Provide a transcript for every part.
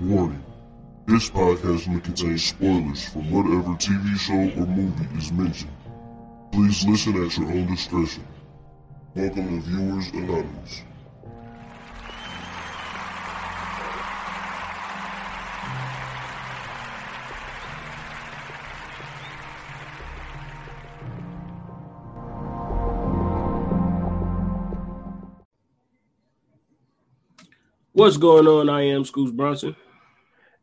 Warning. This podcast may contain spoilers from whatever TV show or movie is mentioned. Please listen at your own discretion. Welcome to Viewers Anonymous. What's going on? I am Scoots Bronson,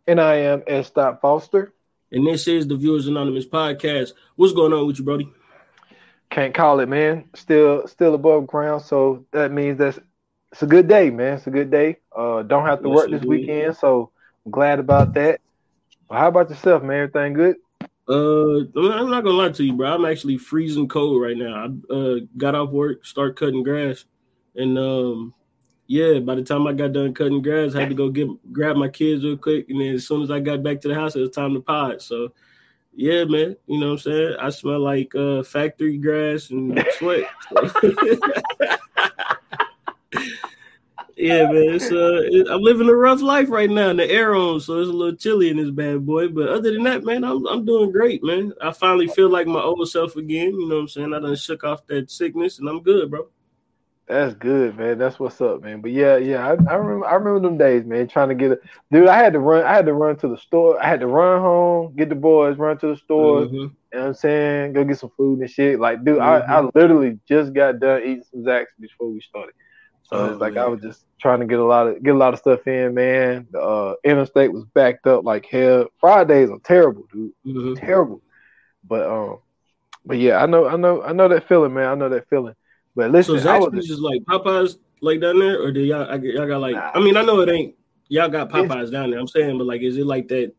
And I am S. Dot Foster. and this is the Viewers Anonymous podcast. What's going on with you, Brody? Can't call it, man. Still still above ground. So that means that's it's a good day, man. It's a good day. Uh don't have to Yes, work this weekend, so I'm glad about that. Well, how about yourself, man? Everything good? Uh, I'm not gonna lie to you, bro. I'm actually freezing cold right now. I uh got off work, start cutting grass, and um, yeah. By the time I got done cutting grass, I had to go get grab my kids real quick, and then as soon as I got back to the house, it was time to pod. So, yeah, man. You know what I'm saying? I smell like uh factory grass and sweat. Yeah, man. It's uh, it, I'm living a rough life right now. And the air on, so it's a little chilly in this bad boy. But other than that, man, I'm I'm doing great, man. I finally feel like my old self again. You know what I'm saying? I done shook off that sickness, and I'm good, bro. That's good, man. That's what's up, man. But yeah, yeah, I, I remember I remember them days, man, trying to get a dude, I had to run, I had to run to the store, I had to run home, get the boys, run to the store, Mhm. you know what I'm saying? Go get some food and shit. Like, dude, I, I literally just got done eating some Zaxby's before we started. So Oh, it's like I was just trying to get a lot of get a lot of stuff in, man. The uh, interstate was backed up like hell. Fridays are terrible, dude. Mhm. Terrible. But um, but yeah, I know, I know, I know that feeling, man. I know that feeling. But listen, So Zaxby's is like Popeyes, like down there, or do y'all I, y'all got like? I mean, I know it ain't y'all got Popeyes down there. I'm saying, but like, is it like that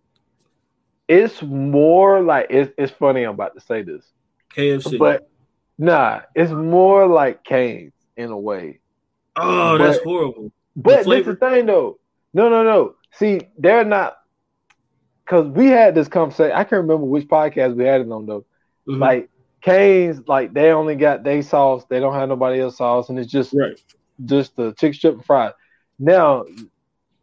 it's more like it's it's funny I'm about to say this. KFC? But nah, it's more like Cane's in a way. oh, that's horrible. But this flavor? the thing though. No, no, no. See, they're not because we had this conversation. I can't remember which podcast we had it on though. Mhm. Like Cane's, like they only got they sauce. They don't have nobody else sauce, and it's just right. just the chicken strip and fries. Now,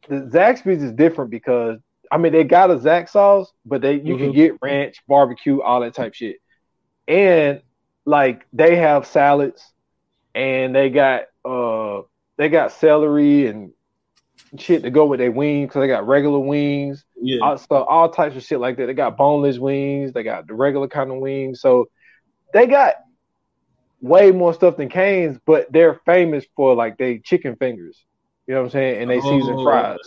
the Zaxby's is different because I mean they got a Zax sauce, but they you can Mhm. get ranch, barbecue, all that type shit, and like they have salads, and they got uh they got celery and shit to go with their wings because they got regular wings, Yeah. also all types of shit like that. They got boneless wings, they got the regular kind of wings, so they got way more stuff than Cane's, but they're famous for like they chicken fingers. You know what I'm saying? And they season Oh, fries.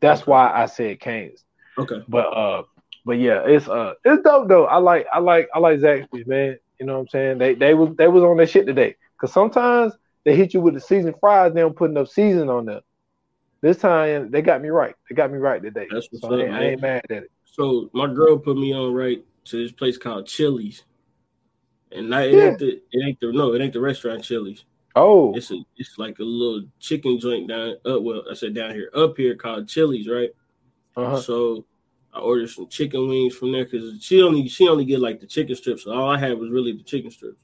That's Okay. why I said Cane's. okay. But uh but yeah, it's uh it's dope though. I like I like I like Zaxby's, man. You know what I'm saying? They they was they was on their shit today. Cause sometimes they hit you with the seasoned fries, they don't put enough season on them. This time they got me right. They got me right today. That's what's so up, I, ain't, I ain't mad at it. So my girl put me on right to this place called Chili's, and not, it Yeah. ain't the it ain't the no it ain't the restaurant Chili's. Oh, It's a it's like a little chicken joint down up well I said down here up here called Chili's right. uh-huh. So I ordered some chicken wings from there because she only she only get like the chicken strips. So all I had was really the chicken strips.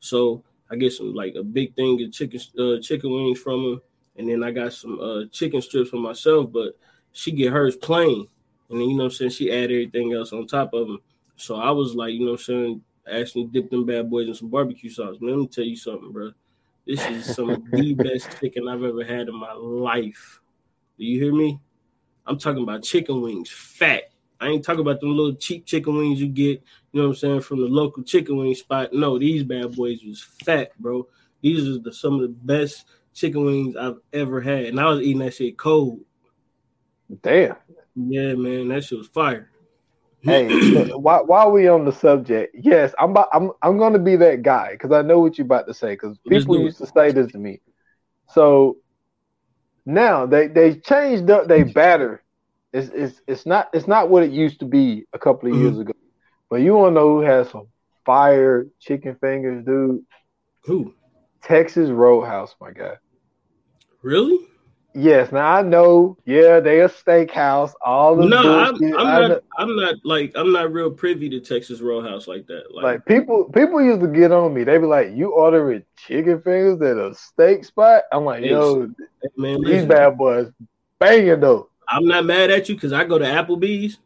So I get some like a big thing of chicken uh, chicken wings from her, and then I got some uh, chicken strips for myself. But she get hers plain, and then you know what I'm saying she add everything else on top of them. So I was like, you know what I'm saying, actually dip them bad boys in some barbecue sauce. Man, let me tell you something, bro. This is some of the best chicken I've ever had in my life. Do you hear me? I'm talking about chicken wings, fat. I ain't talking about them little cheap chicken wings you get, you know what I'm saying, from the local chicken wing spot. No, these bad boys was fat, bro. These are the, some of the best chicken wings I've ever had. And I was eating that shit cold. Damn. Yeah, man, that shit was fire. Hey, while, while we on the subject, yes, I'm about, I'm I'm gonna be that guy because I know what you're about to say. Because people used to say this to me. So now they they changed up they batter. It's it's it's not it's not what it used to be a couple of Mm-hmm. years ago. But you wanna know who has some fire chicken fingers, dude? Who? Texas Roadhouse, my guy. Really? Yes, now I know. Yeah, they a steakhouse. All the No, I'm, bullshit. I'm I know- not. I'm not like I'm not real privy to Texas Roadhouse like that. Like, Like people, people used to get on me. They be like, "You ordering chicken fingers at a steak spot?" I'm like, "Yo, man, these bad boys banging though." I'm not mad at you because I go to Applebee's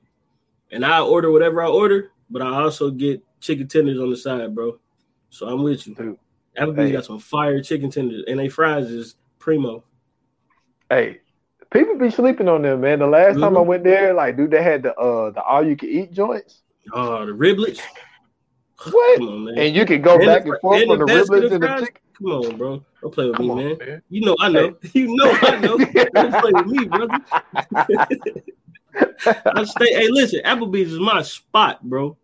and I order whatever I order, but I also get chicken tenders on the side, bro. So I'm with you. Dude. Applebee's Hey. got some fire chicken tenders, and they fries is primo. Hey, people be sleeping on them, man. The last time I Mhm. went there, like, dude, they had the uh the all you can eat joints. Oh, the riblets. What? On. And you can go And back the- and forth and from the the riblets and the chicken. Come on, bro. Don't play with Come me, on, man. man. You know I know. You know I know. Don't play with me, brother. I stay. Hey, listen, Applebee's is my spot, bro.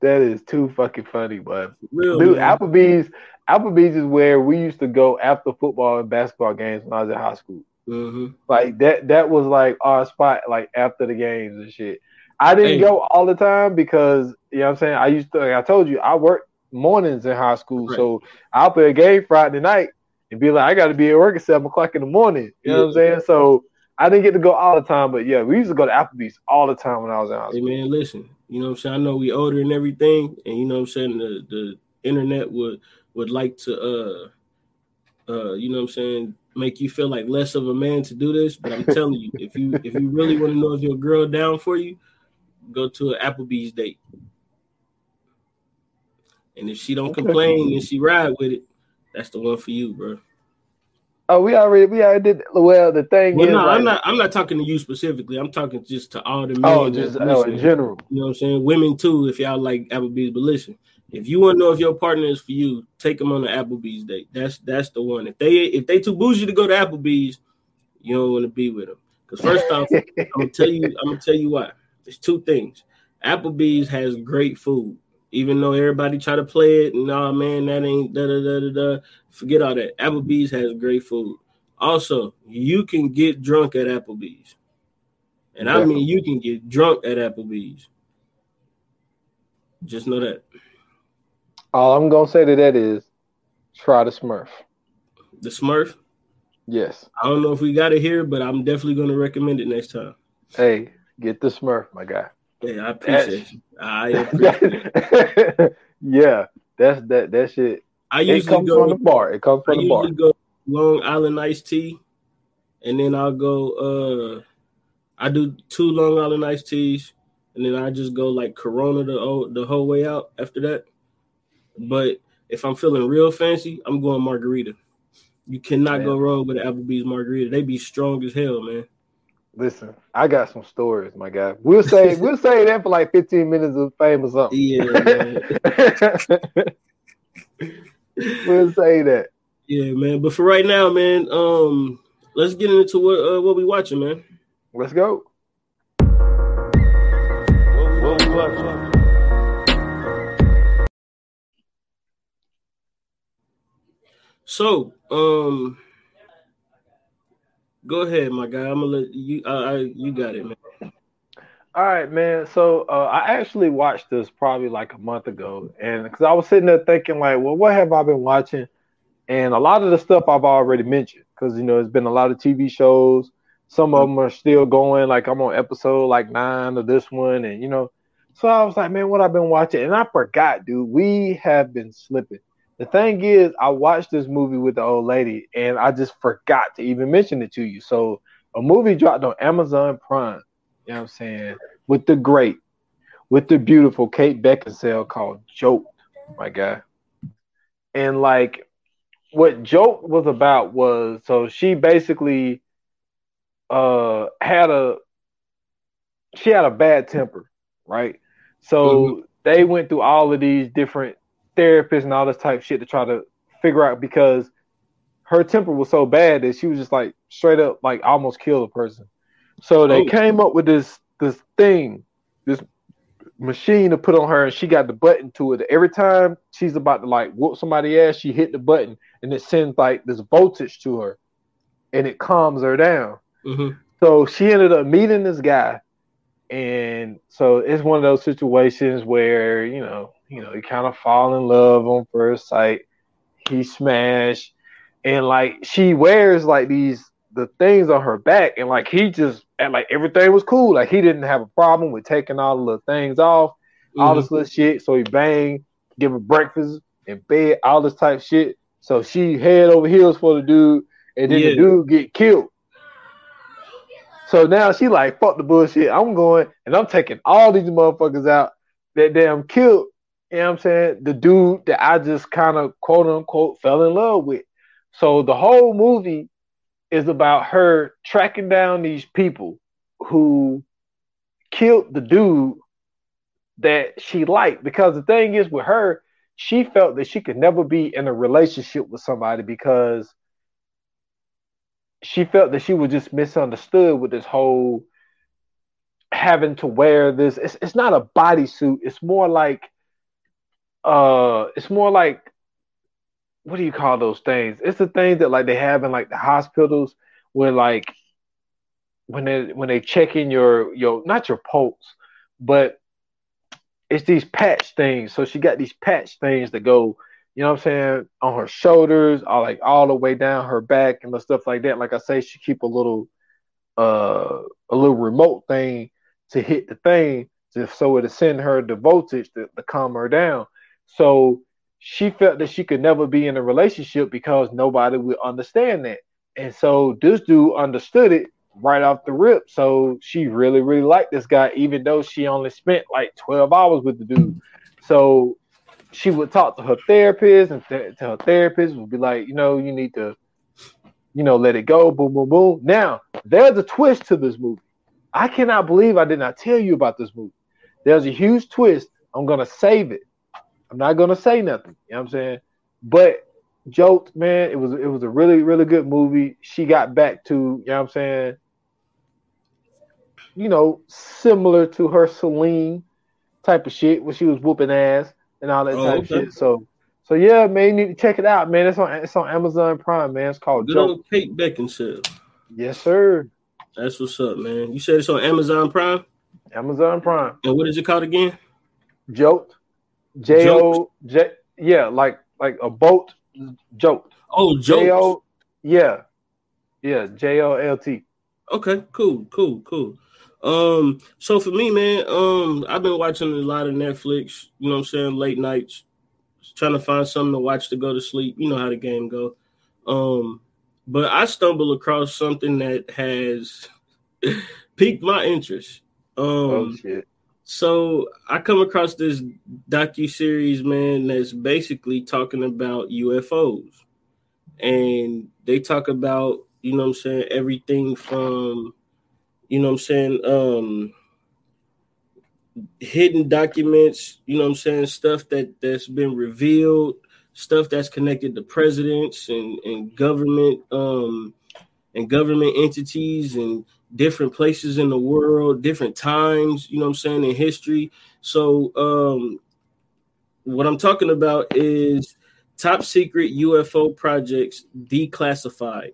That is too fucking funny, but Real, dude, man. Applebee's, Applebee's is where we used to go after football and basketball games when I was in high school. Mhm. Like that, that was like our spot, like after the games and shit. I didn't Hey. go all the time because you know what I'm saying. I used to, like I told you, I worked mornings in high school, Right. so I'll play a game Friday night and be like, I got to be at work at seven o'clock in the morning. You know what I'm saying? So I didn't get to go all the time, but yeah, we used to go to Applebee's all the time when I was in high Hey school. man, listen. You know what I'm saying? I know we older and everything, and you know what I'm saying the the internet would would like to uh uh you know what I'm saying make you feel like less of a man to do this, but I'm telling you, if you if you really want to know if your girl down for you, go to an Applebee's date. And if she don't Okay. complain and she ride with it, that's the one for you, bro. Oh, we already, we already did. Well, the thing Well, is, no, like, I'm not. I'm not talking to you specifically. I'm talking just to all the men. Oh, just oh, in general. You know what I'm saying? Women too, if y'all like Applebee's. But listen, if you want to know if your partner is for you, take them on the Applebee's date. That's that's the one. If they if they too bougie to go to Applebee's, you don't want to be with them. Because first off, I'm gonna tell you, I'm gonna tell you why. There's two things. Applebee's has great food, even though everybody try to play it. Nah, man, that ain't da da da da da. Forget all that. Applebee's has great food. Also, you can get drunk at Applebee's, and I mean you can get drunk at Applebee's. Just know that All I'm gonna say to that is, try the Smurf. the Smurf. Yes. I don't know if we got it here, but I'm definitely going to recommend it next time. Hey, get the Smurf, my guy. Hey, I appreciate you. I appreciate. yeah, that's that. That shit. I It usually comes from the go. bar. It comes I from the bar. usually go Long Island iced tea, and then I'll go. uh I do two Long Island iced teas, and then I just go like Corona the the whole way out after that. But if I'm feeling real fancy, I'm going margarita. You cannot go wrong with an Applebee's margarita. They be strong as hell, man. Listen, I got some stories, my guy. We'll say we'll say that for like 15 minutes of fame or something. Yeah, man. we'll say that. Yeah, man. But for right now, man, um, let's get into what uh, what we watching, man. Let's go. So, um, go ahead, my guy. I'm gonna let you. I, I you got it, man. All right, man. So uh, I actually watched this probably like a month ago, and because I was sitting there thinking, like, well, what have I been watching? And a lot of the stuff I've already mentioned, because you know, it's been a lot of TV shows. Some of them are still going. Like I'm on episode like nine of this one, and you know, so I was like, man, what I've been watching, and I forgot, dude. We have been slipping. The thing is, I watched this movie with the old lady, and I just forgot to even mention it to you. So a movie dropped on Amazon Prime. You know what I'm saying? With the great, with the beautiful Kate Beckinsale called Jolt, my guy. And like what Jolt was about was so she basically uh had a she had a bad temper, right? So they went through all of these different therapists and all this type of shit to try to figure out because her temper was so bad that she was just like straight up like almost kill a person. So they came up with this this thing, this machine to put on her, and she got the button to it. Every time she's about to like whoop somebody ass, she hit the button, and it sends like this voltage to her, and it calms her down. hmm So she ended up meeting this guy, and so it's one of those situations where you know, you know, you kind of fall in love on first sight. He smashed, and like she wears like these the things on her back, and like he just and like everything was cool. Like he didn't have a problem with taking all the things off, all this mm-hmm. little shit. So he banged, give her breakfast in bed, all this type shit. So she head over heels for the dude, and then Yeah. the dude get killed. So now she like, fuck the bullshit. I'm going and I'm taking all these motherfuckers out that damn killed, know what I'm saying? The dude that I just kind of quote unquote fell in love with. So the whole movie is about her tracking down these people who killed the dude that she liked. Because the thing is with her, she felt that she could never be in a relationship with somebody because she felt that she was just misunderstood with this whole having to wear this. It's it's not a bodysuit. It's more like uh it's more like what do you call those things? It's the things that like they have in like the hospitals where like when they when they check in your your not your pulse, but it's these patch things. So she got these patch things that go, you know what I'm saying, on her shoulders, all like all the way down her back and stuff like that. Like I say, she keep a little uh a little remote thing to hit the thing to so it to send her the voltage to, to calm her down. So she felt that she could never be in a relationship because nobody would understand that. And so this dude understood it right off the rip. So she really, really liked this guy, even though she only spent like 12 hours with the dude. So she would talk to her therapist, and th- to her therapist would be like, you know, you need to, you know, let it go. Boom, boom, boom. Now, there's a twist to this movie. I cannot believe I did not tell you about this movie. There's a huge twist. I'm gonna save it. I'm not gonna say nothing. You know what I'm saying? But joked, man, it was it was a really, really good movie. She got back to, you know what I'm saying, you know, similar to her Selene type of shit when she was whooping ass and all that oh, type okay. of shit. So, so yeah, man, you need to check it out, man. It's on it's on Amazon Prime, man. It's called Good Joke. old Kate Beckinsale. Yes, sir. That's what's up, man. You said it's on Amazon Prime. Amazon Prime. And what is it called again? Jolt. J O J. Yeah, like like a boat. joke. Oh, Jolt. Yeah, yeah. J O L T. Okay, cool, cool, cool. Um, so for me, man, um, I've been watching a lot of Netflix, you know what I'm saying, late nights, trying to find something to watch to go to sleep. You know how the game go. Um, but I stumbled across something that has piqued my interest. Um, oh shit. So I come across this docu series, man, that's basically talking about UFOs, and they talk about you know I'm saying everything from you know I'm saying, um, hidden documents, you know I'm saying, stuff that that's been revealed, stuff that's connected to presidents and, and government um and government entities and different places in the world, different times, you know what I'm saying, in history. So um what I'm talking about is top secret UFO projects declassified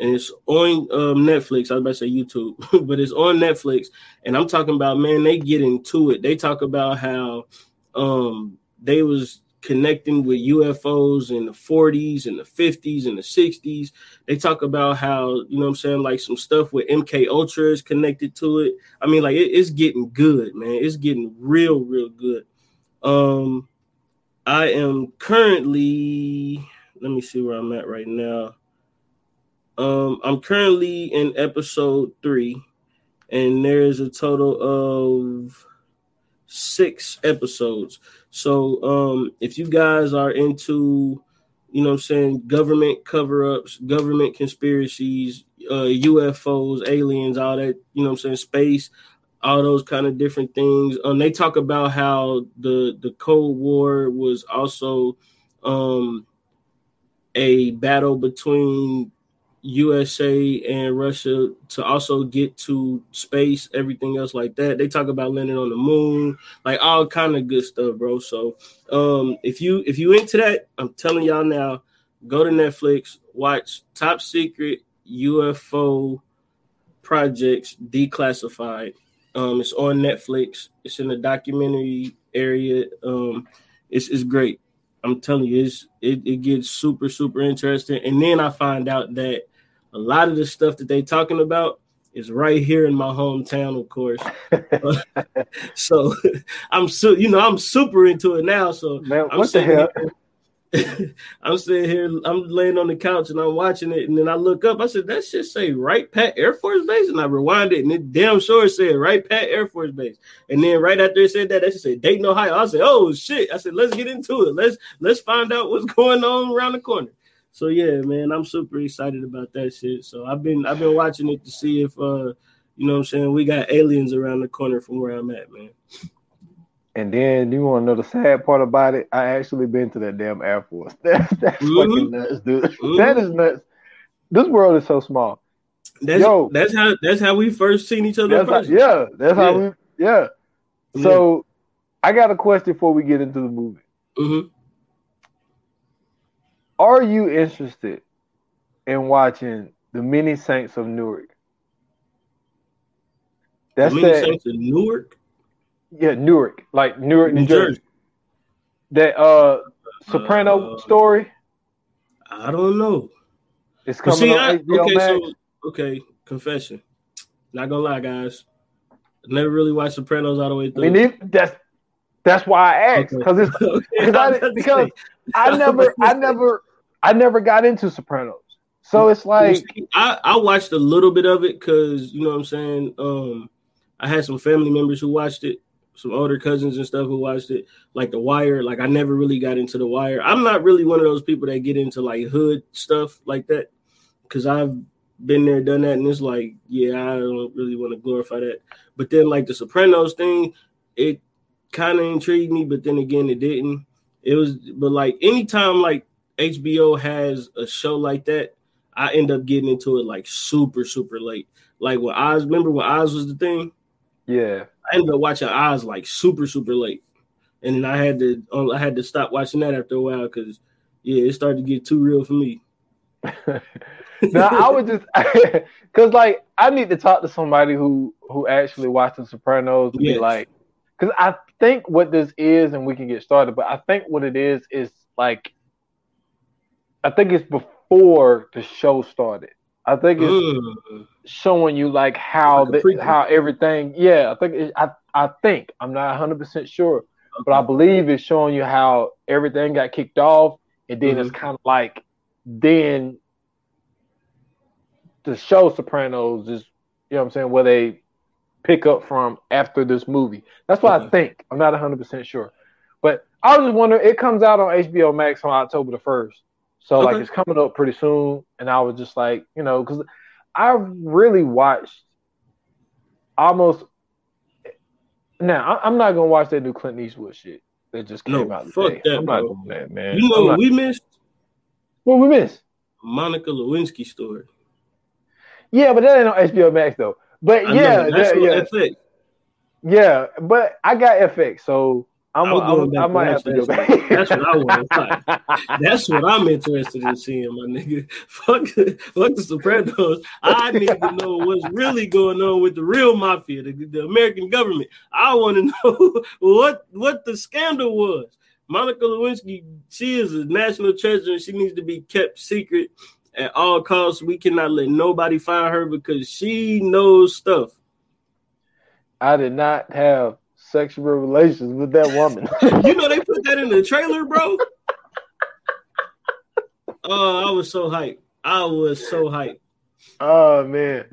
and it's on um, Netflix. I was about to say YouTube, but it's on Netflix. And I'm talking about man, they get into it. They talk about how um, they was connecting with UFOs in the 40s and the 50s and the 60s. They talk about how you know I'm saying like some stuff with MK Ultra is connected to it. I mean, like it, it's getting good, man. It's getting real, real good. Um, I am currently. Let me see where I'm at right now. Um, I'm currently in episode three, and there's a total of six episodes. So, um, if you guys are into, you know, I'm saying government cover-ups, government conspiracies, uh, UFOs, aliens, all that, you know, I'm saying space, all those kind of different things. Um, they talk about how the the Cold War was also um a battle between USA and Russia to also get to space, everything else like that. They talk about landing on the moon, like all kind of good stuff, bro. So um if you if you into that, I'm telling y'all now, go to Netflix, watch Top Secret UFO Projects Declassified. Um it's on Netflix. It's in the documentary area. Um it's it's great. I'm telling you, it's it, it gets super, super interesting. And then I find out that a lot of the stuff that they talking about is right here in my hometown, of course. so I'm so you know I'm super into it now. So Man, I'm what the hell? I'm sitting here, I'm laying on the couch and I'm watching it, and then I look up. I said, "That shit say Wright Pat Air Force Base," and I rewind it, and it damn sure said Wright Pat Air Force Base. And then right after it said that, that said Dayton, Ohio. I said, "Oh shit!" I said, "Let's get into it. Let's let's find out what's going on around the corner." So yeah, man, I'm super excited about that shit. So I've been I've been watching it to see if uh you know what I'm saying we got aliens around the corner from where I'm at, man. And then you want to know the sad part about it? I actually been to that damn Air Force. That's, that's mm-hmm. fucking nuts, dude. Mm-hmm. That is nuts. This world is so small. That's Yo, that's how that's how we first seen each other. That's how, yeah, that's yeah. how we yeah. So yeah. I got a question before we get into the movie. Mm-hmm. Are you interested in watching the Many Saints of Newark? That's the Many that, Saints of Newark. Yeah, Newark, like Newark, New, New Jersey. Jersey. That uh Soprano uh, story. I don't know. It's coming see, I, okay, Max. So, okay, confession. Not gonna lie, guys. Never really watched Sopranos all the way through. I mean, that's that's why I asked because okay. it's because, I, because I never I never I never got into Sopranos. So it's like I, I watched a little bit of it because you know what I'm saying. Um, I had some family members who watched it, some older cousins and stuff who watched it, like The Wire. Like I never really got into The Wire. I'm not really one of those people that get into like hood stuff like that because I've been there, done that, and it's like, yeah, I don't really want to glorify that. But then like the Sopranos thing, it kind of intrigued me, but then again, it didn't. It was, but like anytime like HBO has a show like that, I end up getting into it like super, super late. Like when Oz, remember when Oz was the thing? Yeah. I ended up watching Oz like super super late, and then I had to um, I had to stop watching that after a while because yeah, it started to get too real for me. now I would just because like I need to talk to somebody who who actually watched The Sopranos yes. be like because I think what this is and we can get started, but I think what it is is like I think it's before the show started. I think it's mm. showing you like how like the, how everything. Yeah, I think it, I I think I'm not 100 percent sure, but I believe it's showing you how everything got kicked off, and then mm-hmm. it's kind of like then the show Sopranos is you know what I'm saying where they pick up from after this movie. That's what I mm-hmm. think. I'm not 100 percent sure, but I was just wondering. It comes out on HBO Max on October the first. So okay. like it's coming up pretty soon, and I was just like, you know, because I really watched almost. Now I'm not gonna watch that new Clint Eastwood shit that just came no, out today. That, I'm bro. not doing that, man. You know what we missed? What we missed? Monica Lewinsky story. Yeah, but that ain't on HBO Max though. But I yeah, that, yeah, FX. yeah. But I got FX, so I'm, i might have to go back. That's what I want to That's what I'm interested in seeing, my nigga. Fuck, fuck the Sopranos. I need to know what's really going on with the real mafia, the, the American government. I want to know what what the scandal was. Monica Lewinsky, she is a national treasure and she needs to be kept secret at all costs. We cannot let nobody find her because she knows stuff. I did not have sexual relations with that woman. you know they put that in the trailer, bro. Oh, I was so hyped. I was so hyped. Oh man.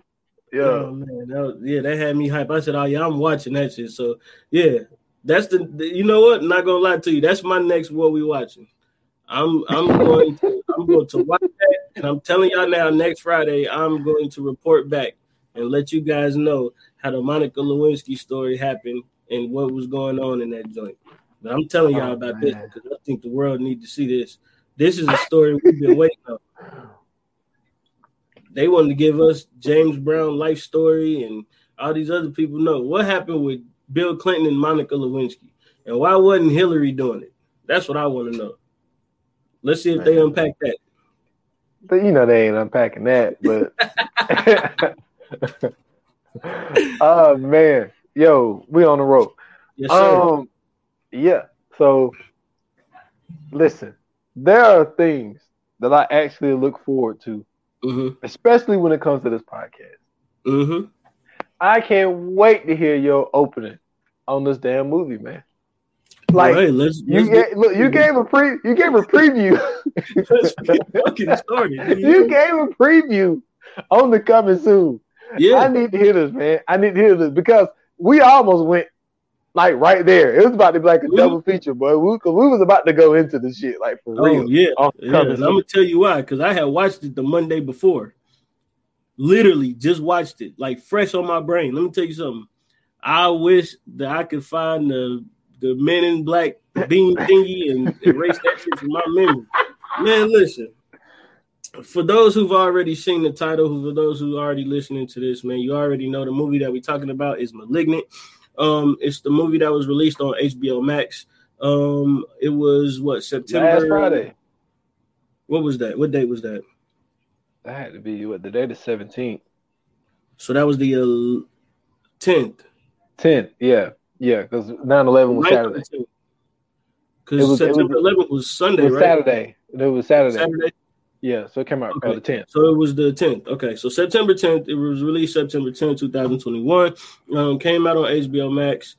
Yeah. Oh, man. That was, yeah, that had me hyped. I said, Oh yeah, I'm watching that shit. So yeah, that's the, the you know what? I'm not gonna lie to you. That's my next what we watching. I'm I'm going to I'm going to watch and I'm telling y'all now. Next Friday, I'm going to report back and let you guys know how the Monica Lewinsky story happened and what was going on in that joint. But I'm telling y'all oh, about this because I think the world need to see this. This is a story we've been waiting on. They wanted to give us James Brown life story and all these other people know what happened with Bill Clinton and Monica Lewinsky, and why wasn't Hillary doing it? That's what I want to know. Let's see if they unpack that. You know they ain't unpacking that, but oh man yo, we on the road. Yes, sir. Um, yeah. So, listen, there are things that I actually look forward to, mm-hmm. especially when it comes to this podcast. Mm-hmm. I can't wait to hear your opening on this damn movie, man. Like right, let's, you let's gave, look, you gave a pre, you gave a preview. let's get fucking started. you gave a preview on the coming soon. Yeah, I need to hear this, man. I need to hear this because we almost went like right there. It was about to be like a Mhm. double feature, boy. We, we was about to go into the shit like for oh real. yeah, yeah. I'm gonna tell you why, because I had watched it the Monday before. Literally, just watched it, like fresh on my brain. Let me tell you something. I wish that I could find the the Men in Black bean thingy and erase that shit from my memory. Man, listen. For those who've already seen the title, for those who are already listening to this, man, you already know the movie that we're talking about is Malignant. Um, it's the movie that was released on HBO Max. Um, it was what September Last Friday. What was that? What date was that? That had to be what the date the seventeenth. So that was the tenth. 10th, yeah. Yeah, because 9-11 was Saturday. Because was- it September was- 11th was Sunday, It was right? Saturday. It was Saturday. Saturday. Yeah, so it came out Okay. on the 10th. So it was the 10th. Okay, so September 10th. It was released September 10th, 2021. Um, came out on HBO Max.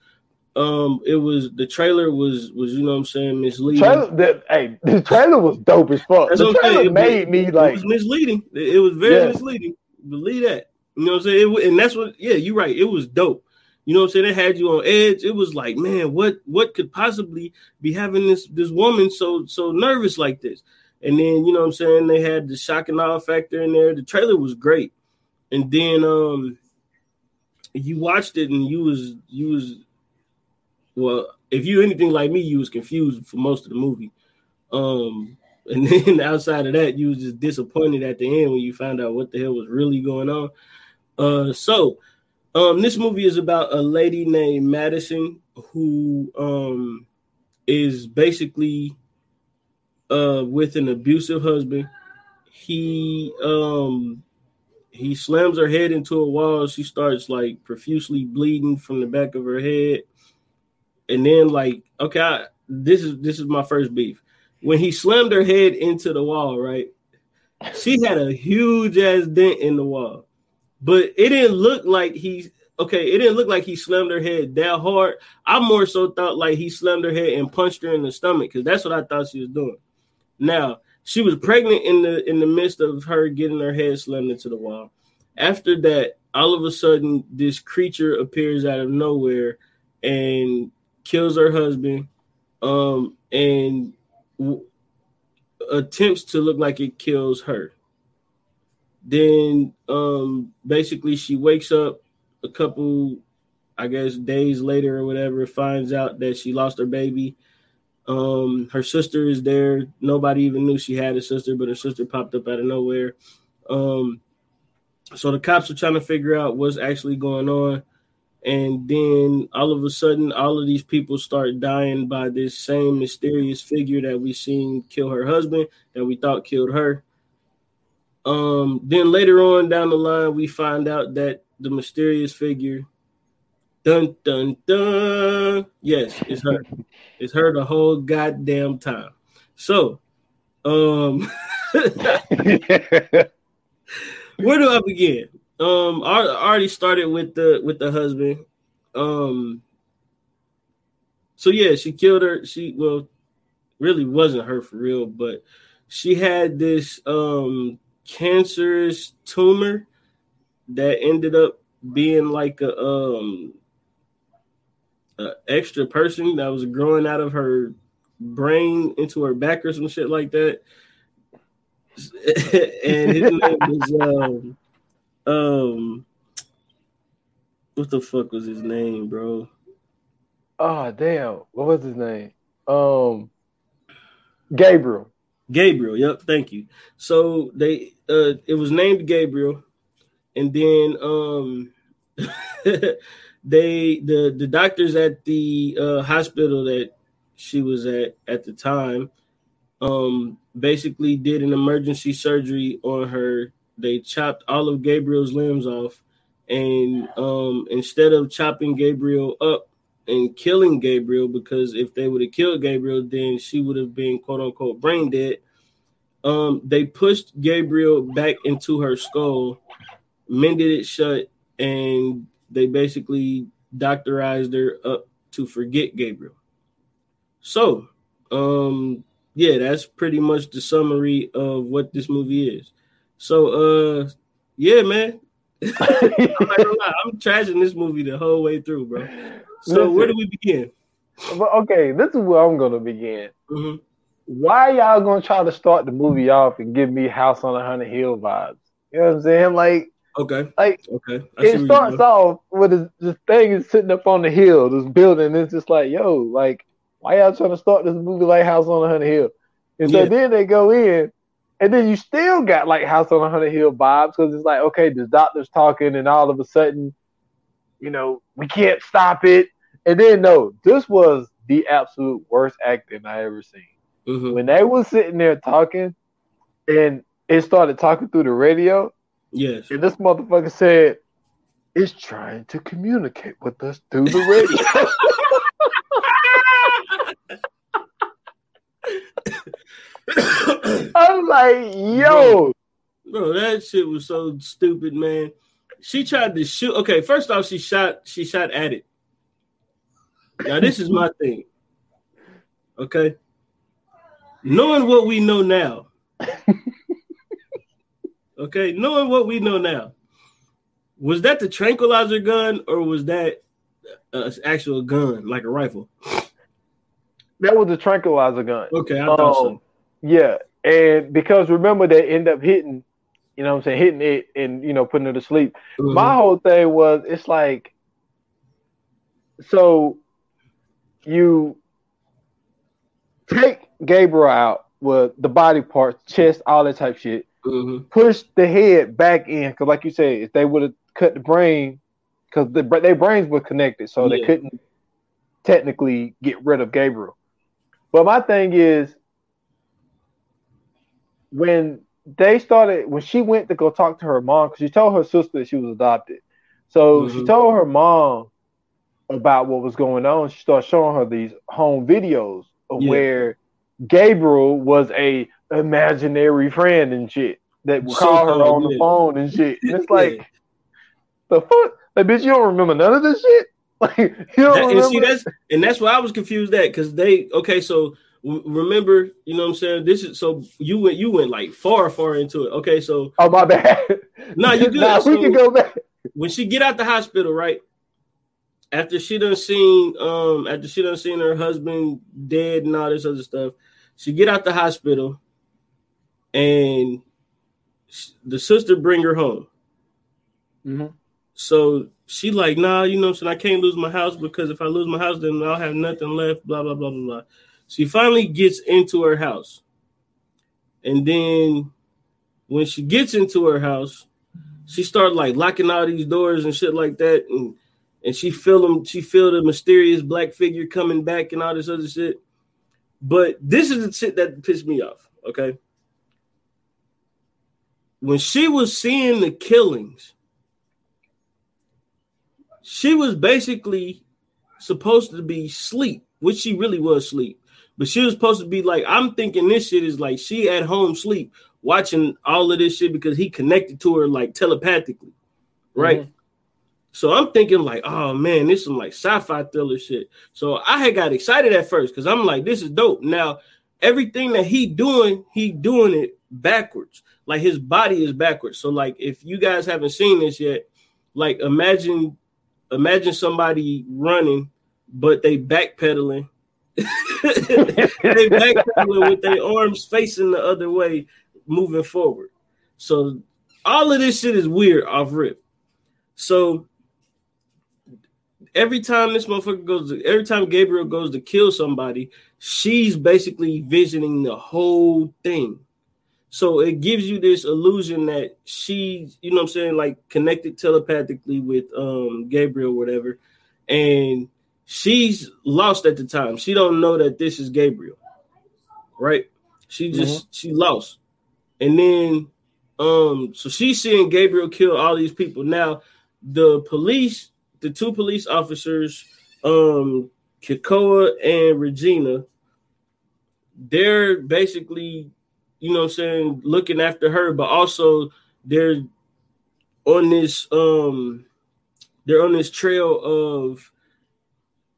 Um, it was the trailer was was you know what I'm saying misleading. Trailer, the, hey, the trailer was dope as fuck. That's the saying. trailer It made me It like, was misleading. It, it was very Yeah. misleading. Believe that. You know what I'm saying? It, and that's what. Yeah, you're right. It was dope. You know what I'm saying? It had you on edge. It was like, man, what what could possibly be having this this woman so so nervous like this? And then you know what I'm saying? They had the shock and awe factor in there. The trailer was great. And then um you watched it and you was you was well, if you anything like me, you was confused for most of the movie. Um and then outside of that, you was just disappointed at the end when you found out what the hell was really going on. Uh so um this movie is about a lady named Madison who um is basically uh with an abusive husband. He um he slams her head into a wall. She starts like profusely bleeding from the back of her head. And then like, okay, I, this is this is my first beef. When he slammed her head into the wall, right? She had a huge ass dent in the wall. But it didn't look like he okay, it didn't look like he slammed her head that hard. I more so thought like he slammed her head and punched her in the stomach because that's what I thought she was doing. Now she was pregnant in the in the midst of her getting her head slammed into the wall. After that, all of a sudden, this creature appears out of nowhere and kills her husband, um, and w- attempts to look like it kills her. Then, um, basically, she wakes up a couple, I guess, days later or whatever, finds out that she lost her baby. Um, her sister is there. Nobody even knew she had a sister, but her sister popped up out of nowhere. Um, so the cops are trying to figure out what's actually going on. And then all of a sudden, all of these people start dying by this same mysterious figure that we seen kill her husband, that we thought killed her. Um, then later on down the line, we find out that the mysterious figure, dun dun dun, yes, it's her. It's her the whole goddamn time. So, um, where do I begin? Um, I already started with the with the husband. Um, so yeah, she killed her. She well, really wasn't her for real, but she had this um cancerous tumor that ended up being like a um a extra person that was growing out of her brain into her back or some shit like that. and his name was um um what the fuck was his name, bro? oh damn, what was his name? Um, Gabriel. Gabriel. Yep, thank you. So they uh it was named Gabriel, and then um they the the doctors at the uh hospital that she was at at the time um basically did an emergency surgery on her. They chopped all of Gabriel's limbs off, and um instead of chopping Gabriel up and killing Gabriel because if they would have killed Gabriel, then she would have been quote unquote brain dead. Um, they pushed Gabriel back into her skull, mended it shut, and they basically doctorized her up to forget Gabriel. So, um, yeah, that's pretty much the summary of what this movie is. So, uh, yeah, man. I'm, I'm trashing this movie the whole way through, bro. So, Listen, where do we begin? Okay, this is where I'm gonna begin. Mm-hmm. Why y'all gonna try to start the movie off and give me House on a Haunted Hill vibes? You know what I'm saying? Like, okay, like okay, it starts off with this, this thing is sitting up on the hill, this building. It's just like, yo, like, why y'all trying to start this movie like House on a Haunted Hill? And so yeah. then they go in, and then you still got like House on a Haunted Hill vibes because it's like, okay, the doctor's talking, and all of a sudden, you know, we can't stop it. And then no, this was the absolute worst acting I ever seen. Mm-hmm. When they was sitting there talking, and it started talking through the radio. Yes. And this motherfucker said, "It's trying to communicate with us through the radio." I'm like, yo, bro, that shit was so stupid, man. She tried to shoot. Okay, first off, she shot. She shot at it. Now this is my thing. Okay, knowing what we know now. okay, knowing what we know now. Was that the tranquilizer gun or was that an actual gun, like a rifle? That was a tranquilizer gun. Okay, I thought um, so. Yeah, and because remember they end up hitting, you know, what I'm saying hitting it and you know putting it to sleep. Mm-hmm. My whole thing was it's like, so you take Gabriel out with the body parts, chest, all that type shit. Mm-hmm. Push the head back in because, like you said, if they would have cut the brain, because the, their brains were connected, so yeah. they couldn't technically get rid of Gabriel. But my thing is, when they started, when she went to go talk to her mom, because she told her sister that she was adopted. So mm-hmm. she told her mom about what was going on. She started showing her these home videos of yeah. where Gabriel was a imaginary friend and shit that would call her on the phone and shit. And it's like, yeah. the fuck, like bitch, you don't remember none of this shit. Like you don't that, and see that's and that's why I was confused at because they okay so remember, you know what I'm saying? This is so you went you went like far, far into it. Okay, so oh my bad. No, you good. nah, so, we can go back. When she get out the hospital, right? After she done seen um after she done seen her husband dead and all this other stuff, she get out the hospital and the sister bring her home. Mm-hmm. So she like, nah, you know what I'm saying? I can't lose my house because if I lose my house, then I'll have nothing left, blah, blah, blah, blah, blah. She finally gets into her house. And then when she gets into her house, she started like locking all these doors and shit like that. And and she feel them, she feel the mysterious black figure coming back and all this other shit. But this is the shit that pissed me off. Okay. When she was seeing the killings, she was basically supposed to be sleep, which she really was sleep. But she was supposed to be like, I'm thinking this shit is like she at home sleep watching all of this shit because he connected to her like telepathically, right? Mm-hmm. So I'm thinking like, oh man, this is like sci-fi thriller shit. So I had got excited at first because I'm like, this is dope. Now everything that he doing, he doing it backwards. Like his body is backwards. So like if you guys haven't seen this yet, like imagine imagine somebody running, but they backpedaling they backpedaling with their arms facing the other way, moving forward. So all of this shit is weird off rip. So every time this motherfucker goes, to, every time Gabriel goes to kill somebody, she's basically visioning the whole thing. So it gives you this illusion that she's, you know what I'm saying, like connected telepathically with um Gabriel, whatever. And she's lost at the time. She don't know that this is Gabriel, right? She just mm-hmm. she lost, and then um, so she's seeing Gabriel kill all these people. Now the police, the two police officers, um, Kekoa and Regina, they're basically, you know, I'm saying, looking after her, but also they're on this um, they're on this trail of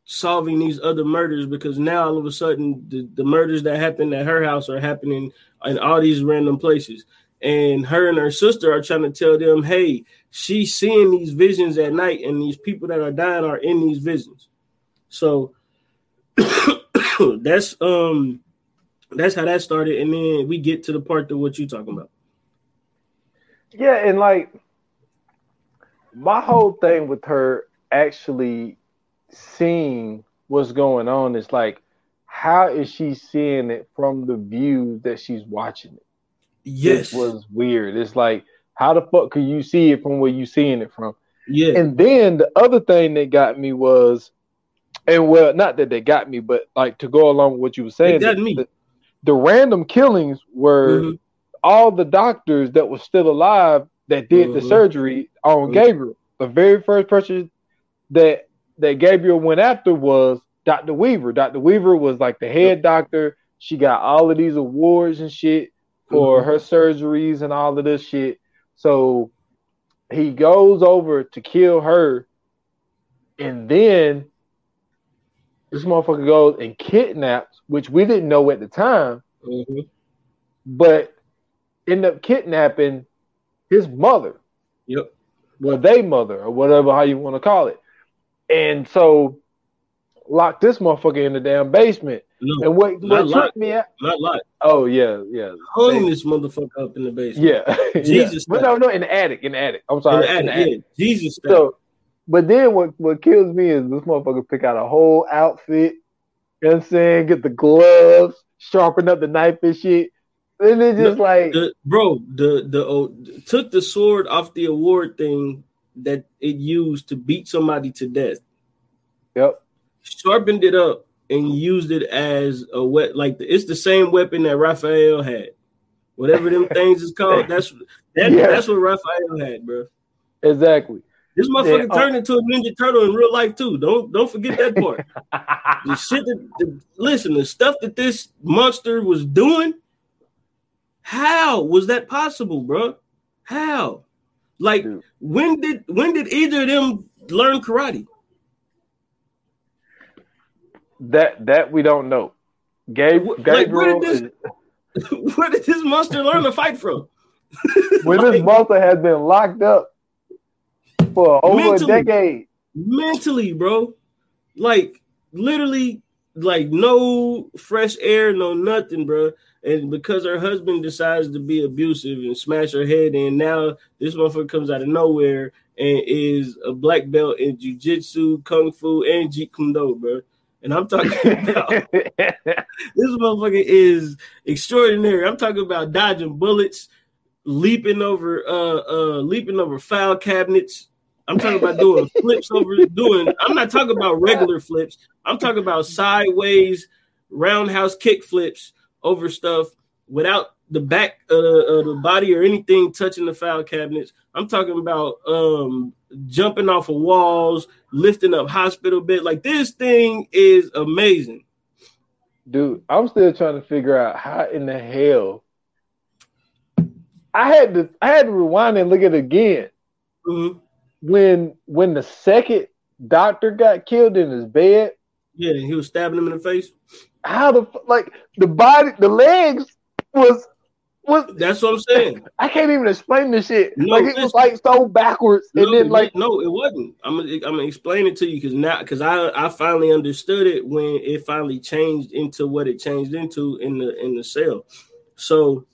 solving these other murders because now all of a sudden the, the murders that happened at her house are happening in all these random places. And her and her sister are trying to tell them, hey, she's seeing these visions at night, and these people that are dying are in these visions. So that's um that's how that started, and then we get to the part of what you're talking about. Yeah, and like my whole thing with her actually seeing what's going on is like, how is she seeing it from the view that she's watching it? Yes, This was weird. It's like, how the fuck could you see it from where you seeing it from? yeah, And then the other thing that got me was, and well, not that they got me, but like to go along with what you were saying, It the, me. The, the random killings were Mhm. all the doctors that were still alive that did the Mhm. surgery on Mhm. Gabriel. The very first person that that Gabriel went after was Dr. Weaver. Dr. Weaver was like the head doctor. She got all of these awards and shit for Mhm. her surgeries and all of this shit. So he goes over to kill her, and then this motherfucker goes and kidnaps, which we didn't know at the time, Mhm. but end up kidnapping his mother, Yep. well, they mother or whatever how you want to call it, and so lock this motherfucker in the damn basement. And what what tripped me out? not like Oh yeah, yeah, hung this motherfucker up in the basement. yeah, Jesus yeah. But no, no, in the attic, in the attic. I'm In sorry, the in the attic, attic. yeah, Jesus. So, but then what what kills me is this motherfucker pick out a whole outfit. You know what I'm saying? Get the gloves, sharpen up the knife and shit. And it's just like, the, bro, the the oh, took the sword off the award thing that it used to beat somebody to death, yep, sharpened it up and used it as a wet like the, it's the same weapon that Raphael had. Whatever them things is called, that's that, Yeah. that's what Raphael had, bro. exactly. This motherfucker Yeah, oh. turned into a ninja turtle in real life too. Don't don't forget that part. the shit that the, listen, the stuff that this monster was doing, how was that possible, bro? How? Like Dude. when did when did either of them learn karate? that that we don't know. Gabe, Like, where Gabriel, did this- is- Where did this monster learn to fight from? when this monster has been locked up for over Mentally. a decade. mentally, bro. Like literally, like no fresh air, no nothing, bro. And because her husband decides to be abusive and smash her head in, now this motherfucker comes out of nowhere and is a black belt in jujitsu, kung fu, and jeet kune do, bro. And I'm talking about this motherfucker is extraordinary. I'm talking about dodging bullets, leaping over, uh, uh, leaping over file cabinets. I'm talking about doing flips over doing. I'm not talking about regular flips. I'm talking about sideways roundhouse kick flips over stuff without the back uh, of the body or anything touching the file cabinets. I'm talking about um jumping off of walls, lifting up hospital bed. Like this thing is amazing. Dude, I'm still trying to figure out how in the hell I had to I had to rewind and look at it again. Mhm. When when the second doctor got killed in his bed, Yeah, and he was stabbing him in the face. how the like the body the legs was was That's what I'm saying. I can't even explain this shit. No, like it was like so backwards No, and then like no, it wasn't. I'm gonna, I'm gonna explain it to you because now because I I finally understood it when it finally changed into what it changed into in the in the cell. So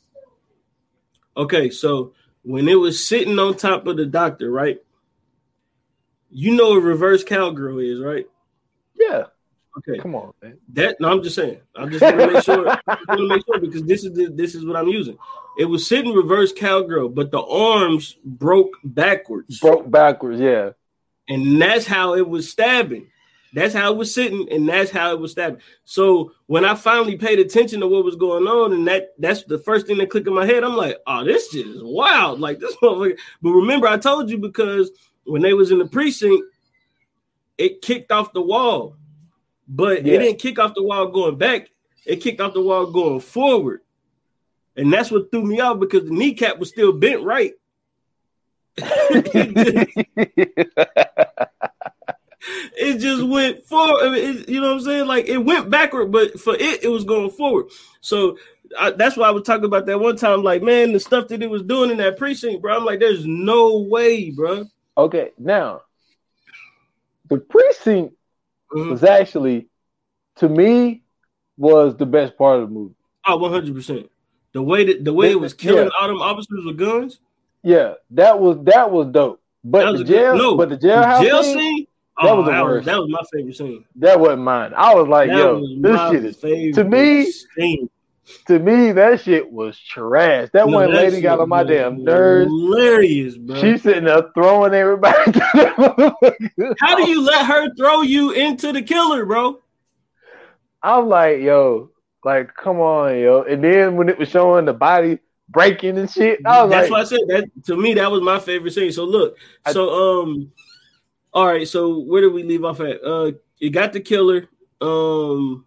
okay, so when it was sitting on top of the doctor, right? You know what reverse cowgirl is, right? yeah, Okay, come on, man. that no, I'm just saying. I'm just gonna make sure. I want to make sure because this is the, this is what I'm using. It was sitting reverse cowgirl, but the arms broke backwards. Broke backwards, yeah. and that's how it was stabbing. That's how it was sitting, and that's how it was stabbing. So when I finally paid attention to what was going on, and that that's the first thing that clicked in my head, I'm like, oh, this shit is wild. Like this motherfucker. But remember, I told you because when they was in the precinct, it kicked off the wall, but Yeah. it didn't kick off the wall going back. It kicked off the wall going forward, and that's what threw me off because the kneecap was still bent right. it just went forward. I mean, it, you know what I'm saying? Like it went backward, but for it, it was going forward. So I, that's why I was talking about that one time. Like, man, the stuff that it was doing in that precinct, bro. I'm like, there's no way, bro. Okay, now the precinct mm-hmm. was actually, to me, was the best part of the movie. Oh, 100 percent. The way that the way it was killing yeah. all them officers with guns. Yeah, that was that was dope. But was the jail, no, but the jailhouse jail scene, scene that oh, was the that worst. Was, that was my favorite scene. That wasn't mine. I was like, that yo, was this shit is to me. Scene. To me, that shit was trash. That no, one lady got on my damn nerves. Hilarious, bro. She's sitting there throwing everybody. How do you let her throw you into the killer, bro? I'm like, yo, like, come on, yo. And then when it was showing the body breaking and shit, I was That's like, why I said that to me, that was my favorite scene. So look, I, so um, all right, so where did we leave off at? Uh, you got the killer. Um,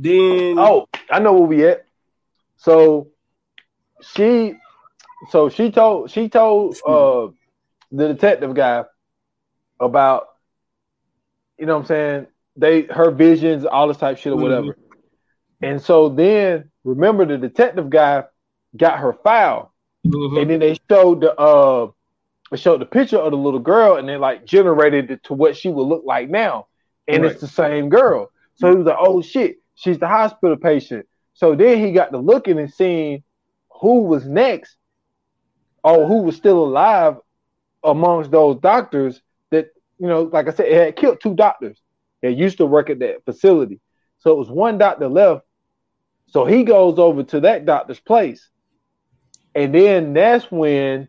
then oh, I know where we at. So she, so she told she told uh the detective guy about, you know, what I'm saying they her visions, all this type shit or whatever. Mm-hmm. And so then remember the detective guy got her file, mm-hmm. and then they showed the uh they showed the picture of the little girl, and they like generated it to what she would look like now, and right. it's the same girl. So he was like, "Oh shit, she's the hospital patient." So then he got to looking and seeing who was next, or who was still alive amongst those doctors that you know, like I said, it had killed two doctors that used to work at that facility. So it was one doctor left so he goes over to that doctor's place. And then that's when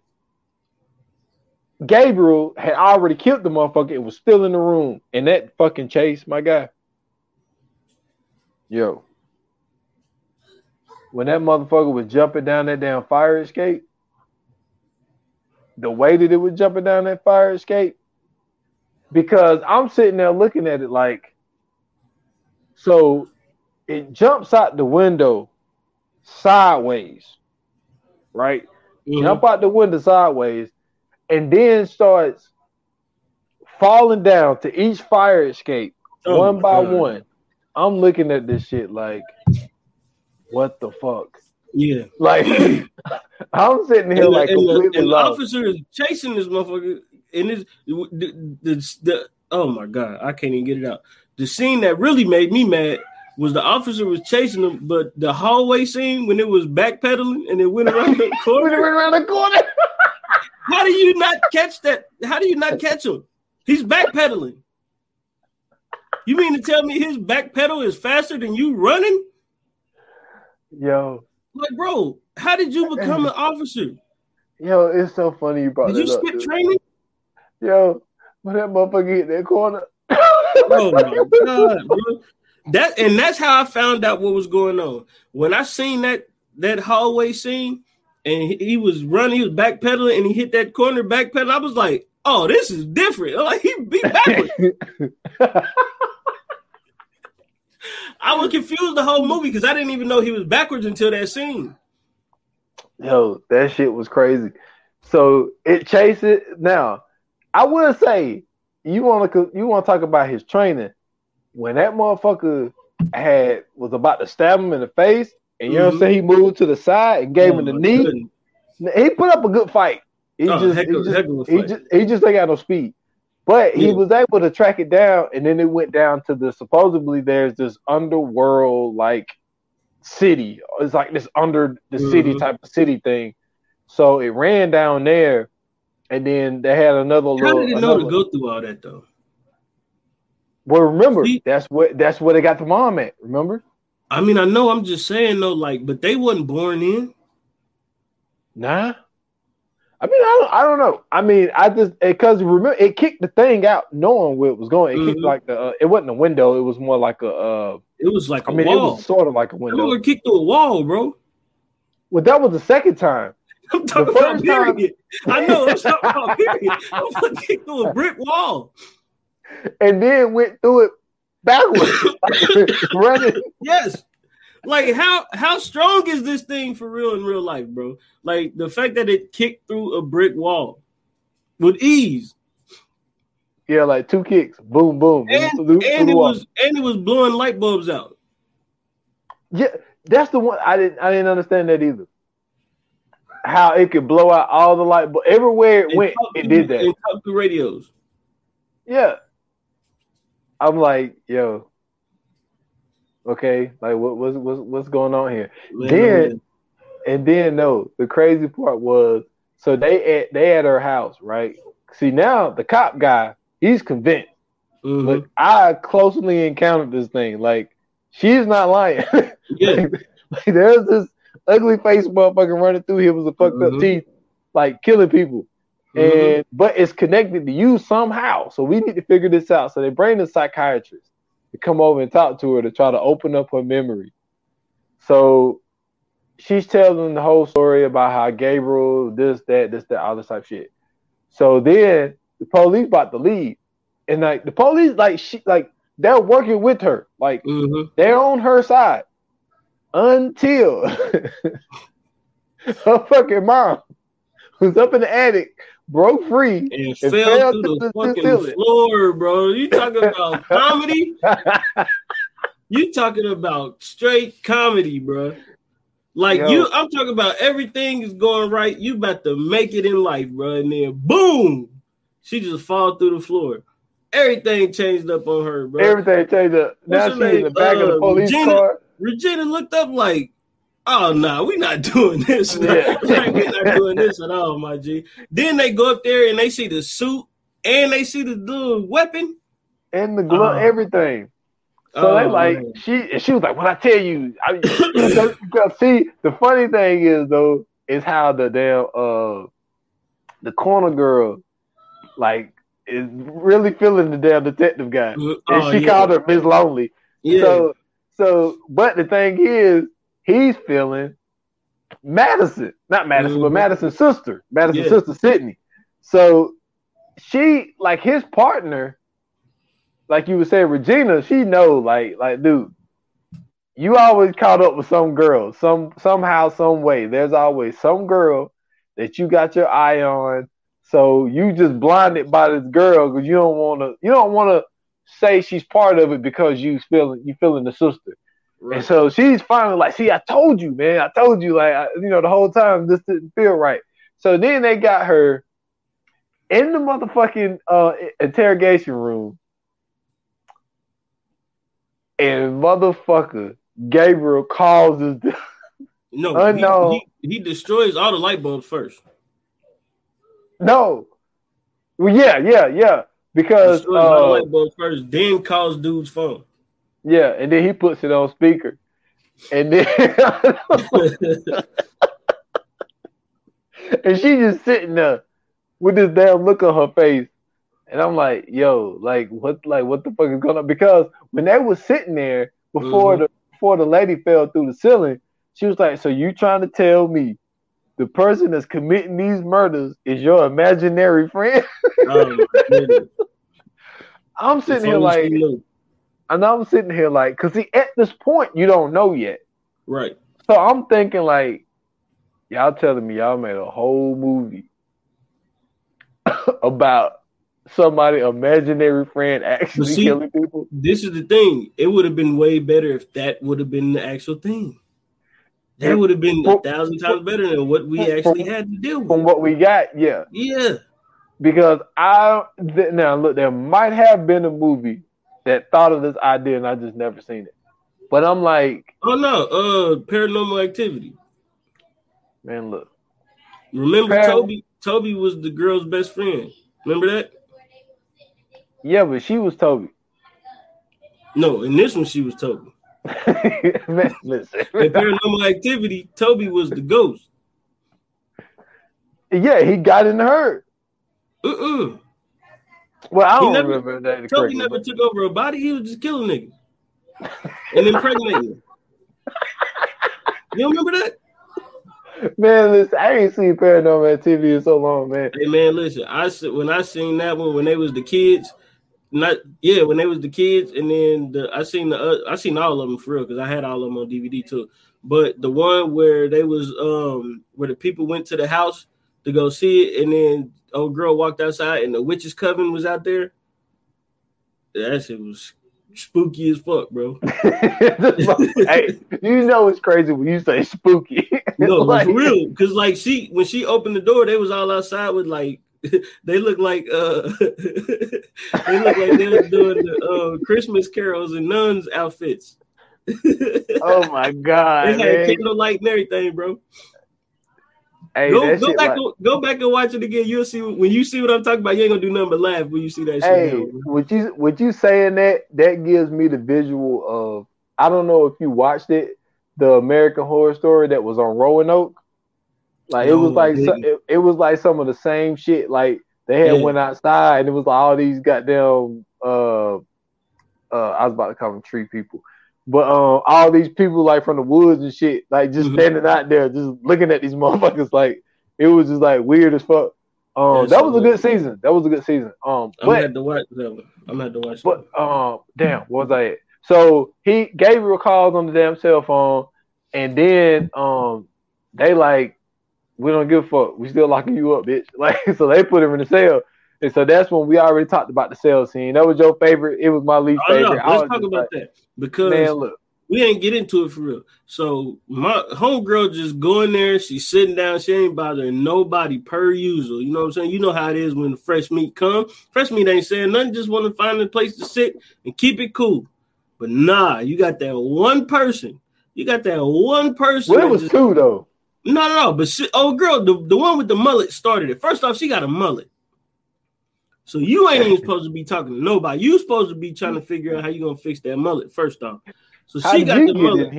Gabriel had already killed the motherfucker. It was still in the room. And that fucking chase, my guy. Yo. When that motherfucker was jumping down that damn fire escape, the way that it was jumping down that fire escape, because I'm sitting there looking at it like, so it jumps out the window sideways, right? Mm-hmm. Jump out the window sideways, and then starts falling down to each fire escape oh one by God. one. I'm looking at this shit like, what the fuck? Yeah, like I'm sitting here and like the, completely and the officer is chasing this motherfucker, and this the, the, the oh my god, I can't even get it out. The scene that really made me mad was the officer was chasing him, but the hallway scene when it was backpedaling and it went around the corner. went around the corner. how do you not catch that? How do you not catch him? He's backpedaling. You mean to tell me his back pedal is faster than you running? Yo. Like, bro, how did you become an officer? Yo, it's so funny you brought Did you up, skip training? Yo, when that motherfucker hit that corner. oh my god, bro. That and that's how I found out what was going on. When I seen that that hallway scene and he, he was running, he was backpedaling and he hit that corner backpedal. I was like, oh, this is different. Like he beat backwards. I was confused the whole movie because I didn't even know he was backwards until that scene. Yo, that shit was crazy. So it chased it. Now, I will say you want to you want to talk about his training when that motherfucker had was about to stab him in the face, and you mm-hmm. know what I'm mm-hmm. saying, he moved to the side and gave oh, him the knee. Goodness. He put up a good fight. He oh, just, he, just he just he just ain't got no speed. But yeah. he was able to track it down, and then it went down to the supposedly there's this underworld like city. It's like this under the mm-hmm. city type of city thing. So it ran down there, and then they had another How little. How did it know to go through all that though? Well, remember See, that's what that's where they got the mom at. Remember? I mean, I know. I'm just saying though, like, but they wasn't born in. Nah. I mean, I don't, I don't know. I mean, I just because remember it kicked the thing out, knowing where it was going. It mm-hmm. kicked like the. Uh, it wasn't a window. It was more like a. Uh, it was like I mean, wall. it was sort of like a window. It kicked through a wall, bro. Well, that was the second time. I'm talking about period. Time... I know. I'm talking about period. I'm kicked through a brick wall and then went through it backwards, running. Yes. Like how how strong is this thing for real in real life, bro? Like the fact that it kicked through a brick wall with ease. Yeah, like two kicks, boom, boom, and, through and it wall. was and it was blowing light bulbs out. Yeah, that's the one I didn't I didn't understand that either. How it could blow out all the light, but everywhere it And went, it did that. And talk through radios. Yeah. I'm like, yo, okay, like what what's what's what's going on here? Man, Then- And then no, the crazy part was so they at they at her house, right? See now the cop guy, he's convinced. mhm. But I closely encountered this thing. Like she's not lying. yeah, like, there's this ugly face motherfucker running through here with a fucked Mhm. up teeth, like killing people. Mhm. And but it's connected to you somehow. So we need to figure this out. So they bring the psychiatrist come over and talk to her to try to open up her memory. So she's telling the whole story about how Gabriel, this, that, this, that, all this type of shit. So then the police about to leave. And like the police, like she like they're working with her. Like Mhm. they're on her side until her fucking mom, who's up in the attic, broke free. and It fell, fell through to the, the fucking floor, bro. You talking about comedy? You talking about straight comedy, bro. Like Yo. you, I'm talking about everything is going right. You about to make it in life, bro. And then boom, she just fall through the floor. Everything changed up on her, bro. Everything changed up. Now she's in the back of the Uh, police Regina? car. Regina looked up like, oh no, nah, we not doing this. Yeah. like we not doing this at all, my G. Then they go up there and they see the suit and they see the little weapon. And the glove, Oh. everything. So they Oh, like man. she she was like, "When I tell you, I, see, the funny thing is though, is how the damn uh the corner girl like is really feeling the damn detective guy, and Oh, she yeah. called her Miss Lonely. yeah. So so, but the thing is, he's feeling Madison, not Madison, but Mhm. Madison's sister, Madison's Yeah. sister Sydney. So she like his partner, like you would say, Regina. She know, like, like, dude, you always caught up with some girl, some somehow, some way. There's always some girl that you got your eye on. So you just blinded by this girl because you don't want to. You don't want to say she's part of it because you feeling you feeling the sister. And so she's finally like, see, I told you, man. I told you, like, I, you know, the whole time this didn't feel right. So then they got her in the motherfucking uh, interrogation room, and motherfucker Gabriel causes the, No, Unknown. he, he, he destroys all the light bulbs first. no, well, yeah, yeah, yeah, because Destroys all the uh, light bulbs first, then calls dude's phone. Yeah, and then he puts it on speaker, and then and she just sitting there with this damn look on her face. And I'm like, yo, like what like what the fuck is going on? Because when they was sitting there before Mhm. the before the lady fell through the ceiling, she was like, So you trying to tell me the person that's committing these murders is your imaginary friend? Oh. I'm sitting here like and I'm sitting here like cause see at this point you don't know yet. right. So I'm thinking like, y'all telling me y'all made a whole movie about somebody imaginary friend actually see- killing people. This is the thing. It would have been way better if that would have been the actual thing. That would have been a thousand times better than what we actually had to deal with. From what we got, yeah. Yeah. Because I now look, there might have been a movie that thought of this idea and I just never seen it. But I'm like, Oh no. Uh, paranormal activity. man, look, Remember Toby? Toby was the girl's best friend. Remember that? yeah, but she was Toby. No, in this one she was Toby. man, listen. In paranormal activity, Toby was the ghost. yeah, he got in her. Uh-uh. Well, I don't never- remember that. Toby correctly, never but- took over a body. He was just killing niggas and impregnating them. You don't remember that? Man, listen, I ain't seen paranormal activity in so long, man. Hey man, listen. I when I seen that one when they was the kids, not yeah when they was the kids, and then the I seen the uh, I seen all of them for real because I had all of them on DVD too. But the one where they was um where the people went to the house to go see it, and then old girl walked outside and the witch's coven was out there. That shit was spooky as fuck, bro. hey, you know it's crazy when you say spooky. no, like, for real. Because like she, when she opened the door, they was all outside with like they look like uh they look like they were doing the uh, Christmas carols and nuns outfits. oh my god! They had candlelight and everything, bro. Hey, go, go back, like, and, go back and watch it again. You'll see when you see what I'm talking about. You ain't gonna do nothing but laugh when you see that. Hey, shit with you, with you saying that, that gives me the visual of. I don't know if you watched it, the American Horror Story that was on Roanoke. Like no, it was like so, it, it, was like some of the same shit. Like they had yeah. went outside and it was like all these goddamn uh uh I was about to call them tree people. But um, all these people like from the woods and shit, like just mm-hmm. standing out there, just looking at these motherfuckers, like it was just like weird as fuck. Um, that was a good season. That was a good season. Um, I'm gonna have to watch that. one. I'm have to watch. But um, damn, what was I? At? So he Gabriel calls on the damn cell phone, and then um, they like, we don't give a fuck. We still locking you up, bitch. Like, so they put him in the cell. And so that's when we already talked about the sales scene. That was your favorite. It was my least oh, favorite. No, let's talk about like, that because man, look, we ain't get into it for real. So my homegirl just going there. She's sitting down. She ain't bothering nobody per usual. You know what I'm saying? You know how it is when the fresh meat come. Fresh meat ain't saying nothing. Just want to find a place to sit and keep it cool. But nah, you got that one person. You got that one person. Well, it was just, two though. No, no, no. But she, oh, girl, the, the one with the mullet started it. First off, she got a mullet. So you ain't even supposed to be talking to nobody. You supposed to be trying to figure out how you gonna fix that mullet first off. So she got the mullet.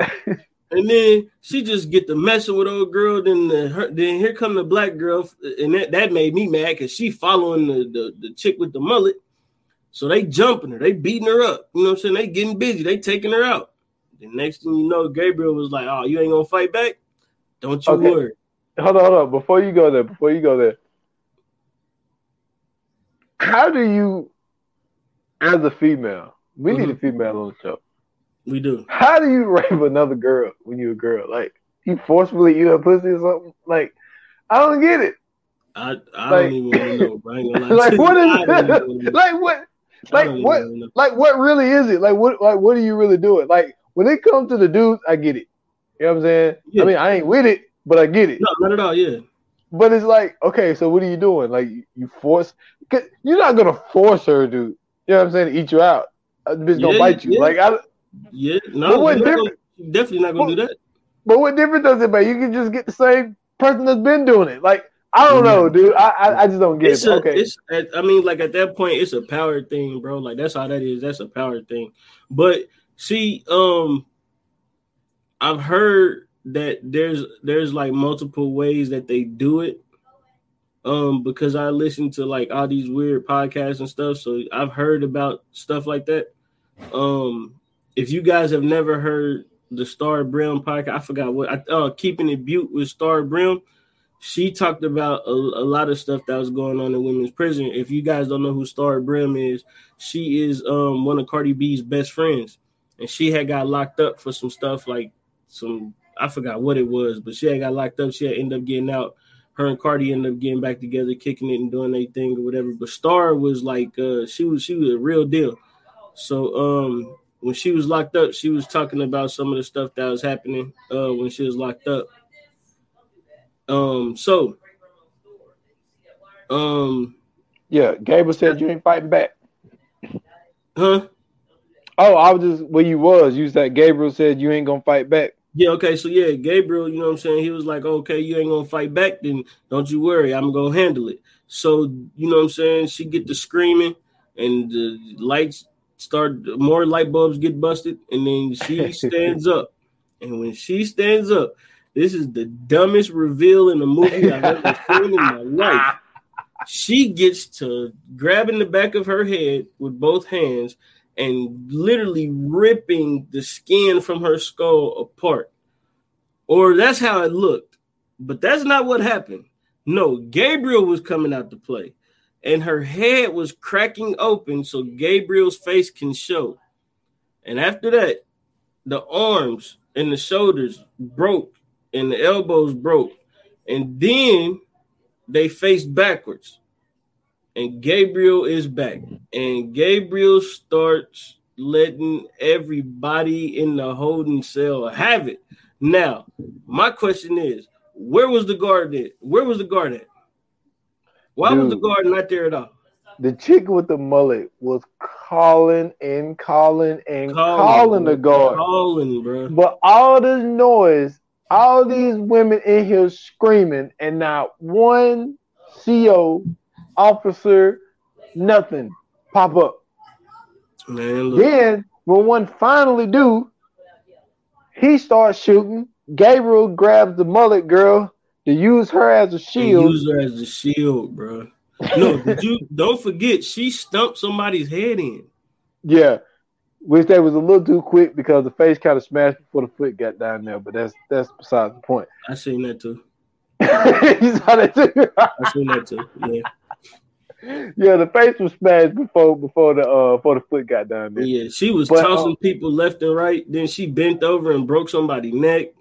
and then she just get the messing with old girl. Then the, her, then here come the black girl, and that, that made me mad because she following the, the, the chick with the mullet. So they jumping her, they beating her up. You know what I'm saying? They getting busy, they taking her out. The next thing you know, Gabriel was like, "Oh, you ain't gonna fight back? Don't you okay. worry." Hold on, hold on. Before you go there, before you go there, how do you, as a female, we mm-hmm. need a mm-hmm. female on the show. We do. How do you rape another girl when you're a girl? Like you forcefully eat her pussy or something? Like I don't get it. I, I like, don't even know. like what is like what like what like what really is it? Like what like what are you really doing? Like when it comes to the dudes, I get it. You know what I'm saying? Yeah. I mean, I ain't with it, but I get it. No, not at all. Yeah. But it's like, okay, so what are you doing? Like you force Cause you're not gonna force her to, you know what I'm saying, to eat you out. The bitch yeah, gonna bite you. Yeah. Like I Yeah, no, what different, gonna, definitely not gonna do that. But what difference does it make? You can just get the same person that's been doing it. Like I don't know, mm-hmm. dude. I I, I just don't get it's it. A, okay. It's, I mean, like at that point, it's a power thing, bro. Like that's how that is. That's a power thing. But see, um, I've heard that there's there's like multiple ways that they do it um because I listen to like all these weird podcasts and stuff. So I've heard about stuff like that. Um if you guys have never heard the Star Brim podcast, I forgot what I uh keeping it butte with Star Brim. She talked about a, a, lot of stuff that was going on in women's prison. If you guys don't know who Star Brim is, she is um one of Cardi B's best friends, and she had got locked up for some stuff like some I forgot what it was, but she had got locked up. She had ended up getting out her and Cardi ended up getting back together, kicking it and doing their thing or whatever. But Star was like uh, she was she was a real deal. So um, when she was locked up, she was talking about some of the stuff that was happening uh, when she was locked up. Um, so um, yeah, Gabriel said you ain't fighting back. Huh? Oh, I was just where you was. You said Gabriel said you ain't gonna fight back. Yeah, okay. So yeah, Gabriel, you know what I'm saying? He was like, okay, you ain't gonna fight back, then don't you worry, I'm gonna handle it. So, you know what I'm saying? She get the screaming and the lights start more light bulbs get busted, and then she stands up. And when she stands up, this is the dumbest reveal in a movie I've ever seen in my life. She gets to grabbing the back of her head with both hands and literally ripping the skin from her skull apart. Or that's how it looked. But that's not what happened. No, Gabriel was coming out to play, and her head was cracking open so Gabriel's face can show. And after that, the arms and the shoulders broke, and the elbows broke. And then they faced backwards. And Gabriel is back, and Gabriel starts letting everybody in the holding cell have it. Now, my question is, where was the guard at? Where was the guard at? Why Dude, was the guard not there at all? The chick with the mullet was calling and calling and calling, calling the guard. Calling, bro. But all this noise, all these women in here screaming, and not one CO officer, nothing pop up. Man, then when one finally do, he starts shooting. Gabriel grabs the mullet girl to use her as a shield. use her as a shield, bro. No, did you don't forget she stumped somebody's head in. Yeah, which that was a little too quick because the face kind of smashed before the foot got down there. But that's that's besides the point. I seen that too. you saw that too. I seen that too. Yeah yeah, the face was smashed before before the uh before the foot got down there. Yeah, she was but, tossing uh, people left and right. Then she bent over and broke somebody's neck.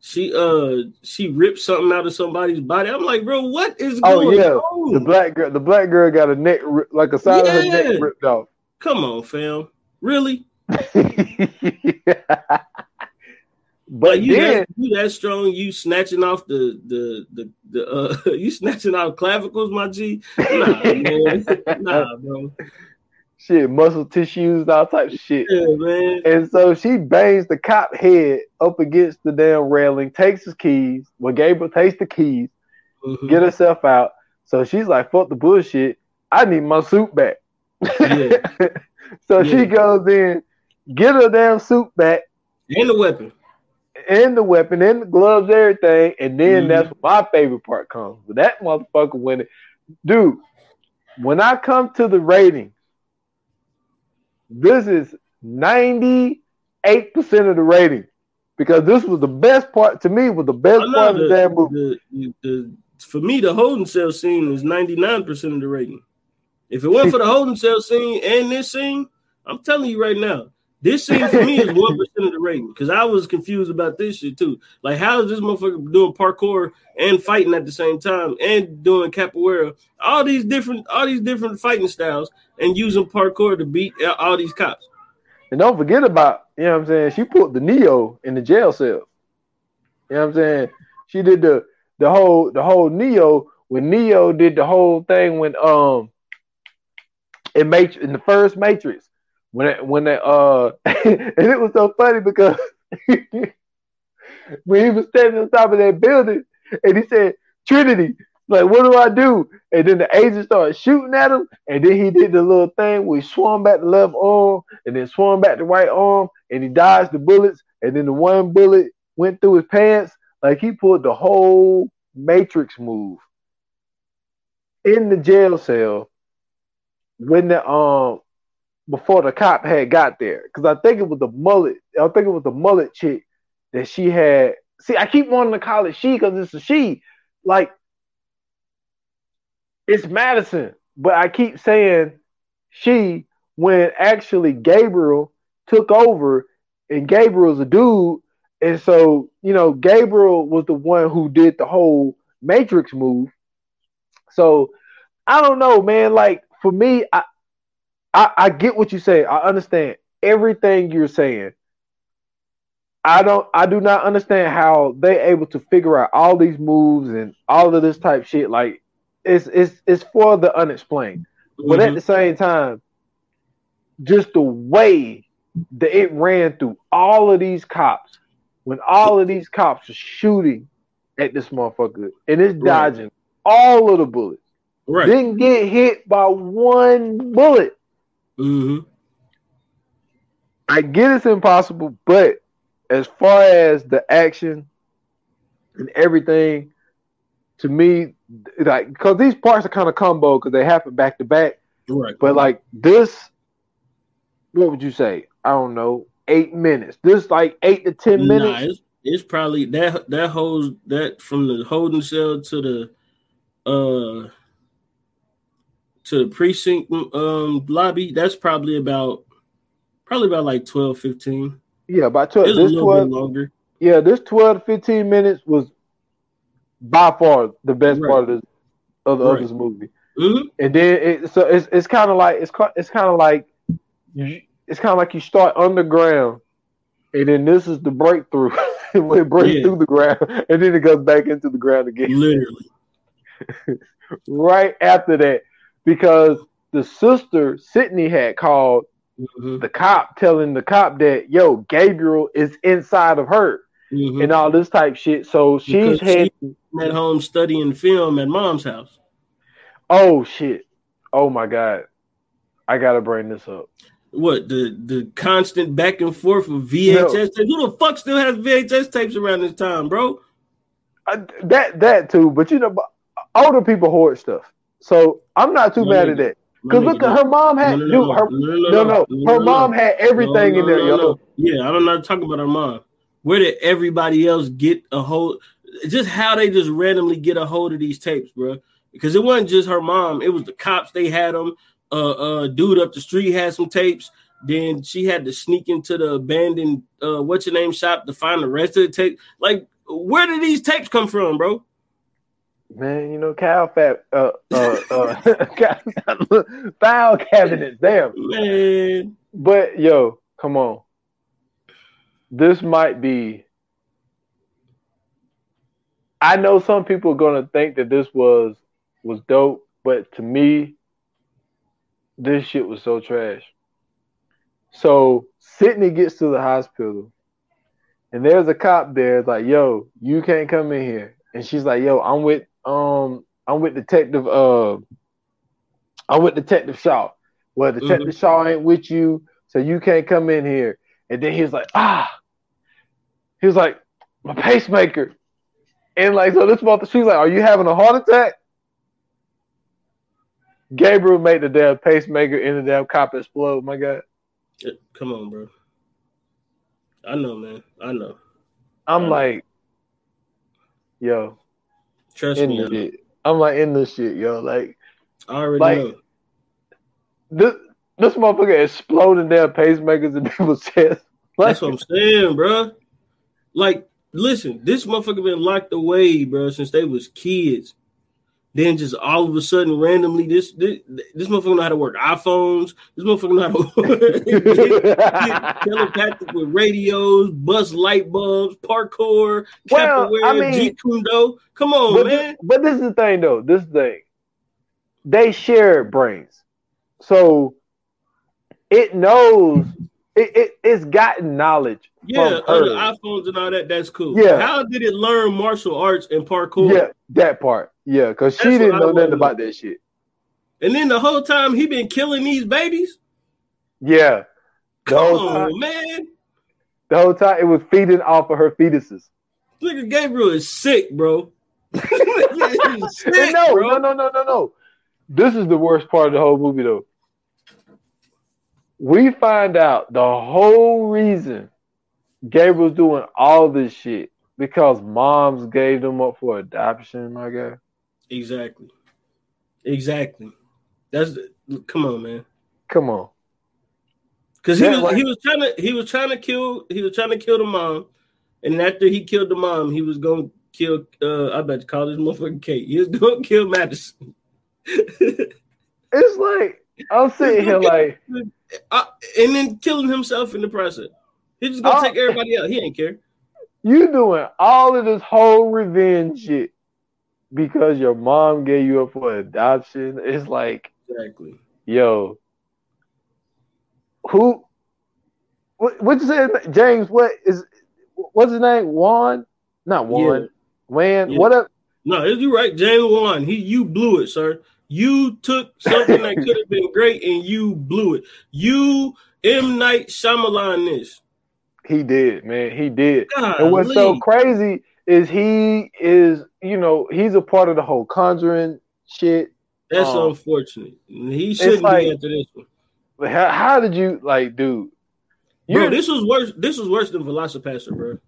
She uh she ripped something out of somebody's body. I'm like, bro, what is oh, going yeah. on? The black girl, the black girl got a neck like a side yeah. of her neck ripped off. Come on, fam. Really? But you, then, that, you that strong, you snatching off the the the, the uh you snatching out clavicles, my G. Nah, man. nah, bro. Shit, muscle tissues, all type of shit. Yeah, man. And so she bangs the cop head up against the damn railing, takes his keys. Well, Gabriel takes the keys, mm-hmm. get herself out. So she's like, fuck the bullshit. I need my suit back. Yeah. so yeah. she goes in, get her damn suit back. And the weapon and the weapon and the gloves, everything, and then mm-hmm. that's my favorite part comes. But that motherfucker when it, dude, when I come to the rating, this is 98% of the rating. Because this was the best part to me, was the best part of the damn movie. The, the, for me, the holding cell scene is 99% of the rating. If it wasn't for the holding cell scene and this scene, I'm telling you right now, this scene for me is one percent of the rating because I was confused about this shit too. Like, how is this motherfucker doing parkour and fighting at the same time and doing capoeira? All these different, all these different fighting styles and using parkour to beat all these cops. And don't forget about, you know what I'm saying? She put the Neo in the jail cell. You know what I'm saying? She did the the whole the whole Neo when Neo did the whole thing when um in Matrix in the first Matrix when it, when they uh and it was so funny because when he was standing on top of that building and he said Trinity like what do I do? And then the agent started shooting at him and then he did the little thing where he swung back the left arm and then swung back the right arm and he dodged the bullets and then the one bullet went through his pants. Like he pulled the whole matrix move in the jail cell when the um before the cop had got there. Because I think it was the mullet. I think it was the mullet chick that she had. See, I keep wanting to call it she because it's a she. Like, it's Madison, but I keep saying she when actually Gabriel took over and Gabriel's a dude. And so, you know, Gabriel was the one who did the whole Matrix move. So I don't know, man. Like for me, I, I, I get what you say. I understand everything you're saying. I don't I do not understand how they able to figure out all these moves and all of this type shit. Like it's it's it's for the unexplained. Mm-hmm. But at mm-hmm. the same time, just the way that it ran through all of these cops, when all of these cops are shooting at this motherfucker and it's dodging right. all of the bullets. Right. Didn't get hit by one bullet. Mm-hmm. I get it's impossible, but as far as the action and everything, to me, like because these parts are kind of combo because they happen back to back. Right. But like this, what would you say? I don't know, eight minutes. This like eight to ten minutes. Nah, it's, it's probably that that holds that from the holding cell to the uh to the precinct um lobby, that's probably about probably about like 12, 15. Yeah, about 12. It's this 12 longer. Yeah, this 12, 15 minutes was by far the best right. part of this of, right. of this movie. Mhm. and then it, so it's it's kind of like it's it's kind of like you, it's kind of like you start underground, and then this is the breakthrough when it breaks Yeah. through the ground, and then it goes back into the ground again Literally. right after that because the sister Sydney had called Mhm. the cop, telling the cop that yo Gabriel is inside of her Mhm. and all this type shit. So she's Because she- at home studying film at mom's house. Oh shit! Oh my god! I gotta bring this up. What the the constant back and forth of VHS tapes? Who the fuck still has VHS tapes around this time, bro? Uh, that that too, but you know, older people hoard stuff, so I'm not too mad at that. Because look at her mom had no, her no, no her mom had everything in there, yo. Yeah, I'm not know. talking about her mom. Where did everybody else get a hold? Just how they just randomly get a hold of these tapes, bro? Because it wasn't just her mom; it was the cops. They had them. Uh, uh, dude up the street had some tapes. Then she had to sneak into the abandoned uh, what's your name shop to find the rest of the tape. Like, where did these tapes come from, bro? Man, you know, cow fat, uh, uh, uh, file cabinets, damn. Man, But yo, come on. This might be. I know some people are gonna think that this was was dope, but to me, this shit was so trash. So Sydney gets to the hospital, and there's a cop there. It's like, yo, you can't come in here. And she's like, yo, I'm with um, I'm with Detective uh, I'm with Detective Shaw. Well, Detective Shaw ain't with you, so you can't come in here. And then he was like, ah, he was like, my pacemaker. And like, so this mother, she's like, are you having a heart attack? Gabriel made the damn pacemaker in the damn cop explode. My God, come on, bro. I know, man. I know. I'm Right. like, yo, Trust in me, the I, know. shit. I'm like in this shit, yo. Like I already like- know. this, this motherfucker exploding their pacemakers in people's chests. Like, That's what I'm saying, bro. Like, listen, this motherfucker been locked away, bro, since they was kids. Then just all of a sudden, randomly, this this, this motherfucker know how to work iPhones. This motherfucker know how to work telepathic with radios, bust light bulbs, parkour, Well, capoeira, I mean- Jeet Kune Come on, but, man. thi- but this is the thing, though. This thing, they share brains, so it knows. It, it it's gotten knowledge. Yeah, other her. iPhones and all that. That's cool. Yeah. How did it learn martial arts and parkour? Yeah, that part. Yeah, because she didn't know nothing about that shit. And then the whole time he been killing these babies. Yeah, the Come whole time, on, man. the whole time it was feeding off of her fetuses. Nigga Gabriel is sick, bro. Sick, no, bro. no, no, no, no, no. This is the worst part of the whole movie, though. We find out the whole reason Gabriel's doing all this shit because moms gave them up for adoption, my guy. Exactly. Exactly. That's come on, man. Come on. Because he was like- he was trying to he was trying to kill he was trying to kill the mom, and after he killed the mom, he was gonna kill. uh I bet to call this motherfucking Kate. He was gonna kill Madison. It's like I'm sitting here like, Uh, and then killing himself in the process. He just gonna Oh. take everybody out. He ain't care. you doing all of this whole revenge shit because your mom gave you up for adoption. It's like, Exactly. yo, who? What, what's his name? James? What is? What's his name? Juan? Not Juan. Yeah. Wan? Yeah. What up? No, is you right, James Wan. He you blew it, sir. You took something that could have been great and you blew it. You M Night Shyamalan this. He did, man. He did. God, And what's so crazy is he is, you know, he's a part of the whole Conjuring shit. That's um, unfortunate. He shouldn't like- be after this one. But how, how did you like, dude? Bro, You're- this was worse. This was worse than VelociPastor, bro.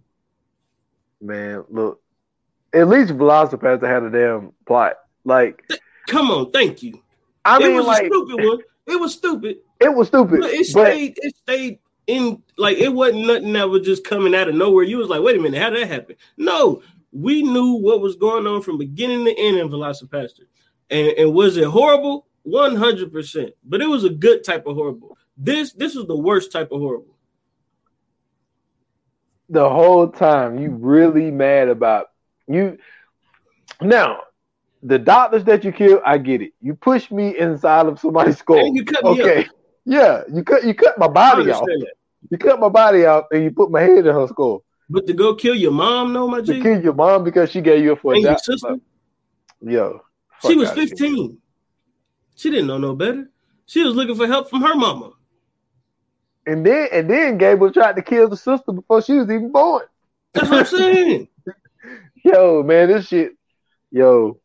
man, look. At least VelociPastor had a damn plot. Like, Come on, thank you. I it mean, was like, a stupid one. It was stupid. it was stupid. But it but stayed. It stayed in. Like it wasn't nothing that was just coming out of nowhere. You was like, wait a minute, how did that happen? No, we knew what was going on from beginning to end in VelociPastor. And and was it horrible? One hundred percent. But it was a good type of horrible. This this was the worst type of horrible. The whole time you really mad about you. Now, the doctors that you kill, I get it. You push me inside of somebody's skull. And you cut okay. up. Yeah, you cut you cut my body off. that. You cut my body out and you put my head in her skull. But to go kill your mom, no, my To kill your mom because she gave you a for and your that. sister, Yo. she was outta here. 15. She didn't know no better. She was looking for help from her mama. And then and then Gable tried to kill the sister before she was even born. That's what I'm saying. Yo, man, this shit. Yo,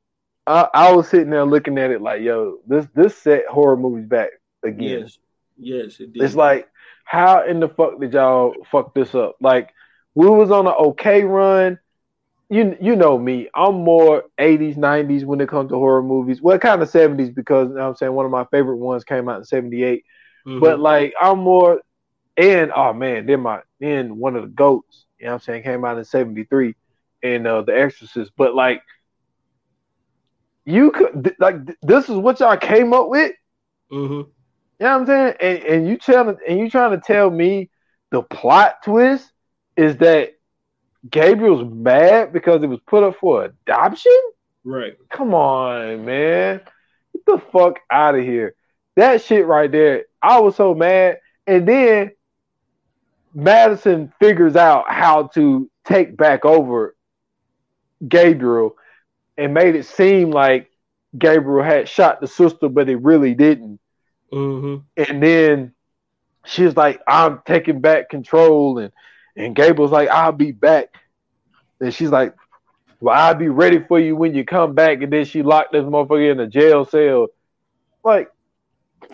I, I was sitting there looking at it like, yo, this this set horror movies back again. yes, yes, it did. It's like, how in the fuck did y'all fuck this up? Like, we was on an okay run. You you know me, I'm more 80s, 90s when it comes to horror movies. Well, kind of 70s because you know what I'm saying one of my favorite ones came out in 78. Mhm. But like I'm more and oh man, then my then one of the goats, you know what I'm saying, came out in 73 and uh The Exorcist. But like you could th- like th- this is what y'all came up with? Mhm. You know what I'm saying? And and you telling and you trying to tell me the plot twist is that Gabriel's mad because it was put up for adoption? right. Come on, man. Get the fuck out of here. That shit right there. I was so mad. And then Madison figures out how to take back over Gabriel and made it seem like Gabriel had shot the sister, but he really didn't. hmm And then she's like, I'm taking back control. And, and Gabriel's like, I'll be back. And she's like, Well, I'll be ready for you when you come back. And then she locked this motherfucker in a jail cell. Like,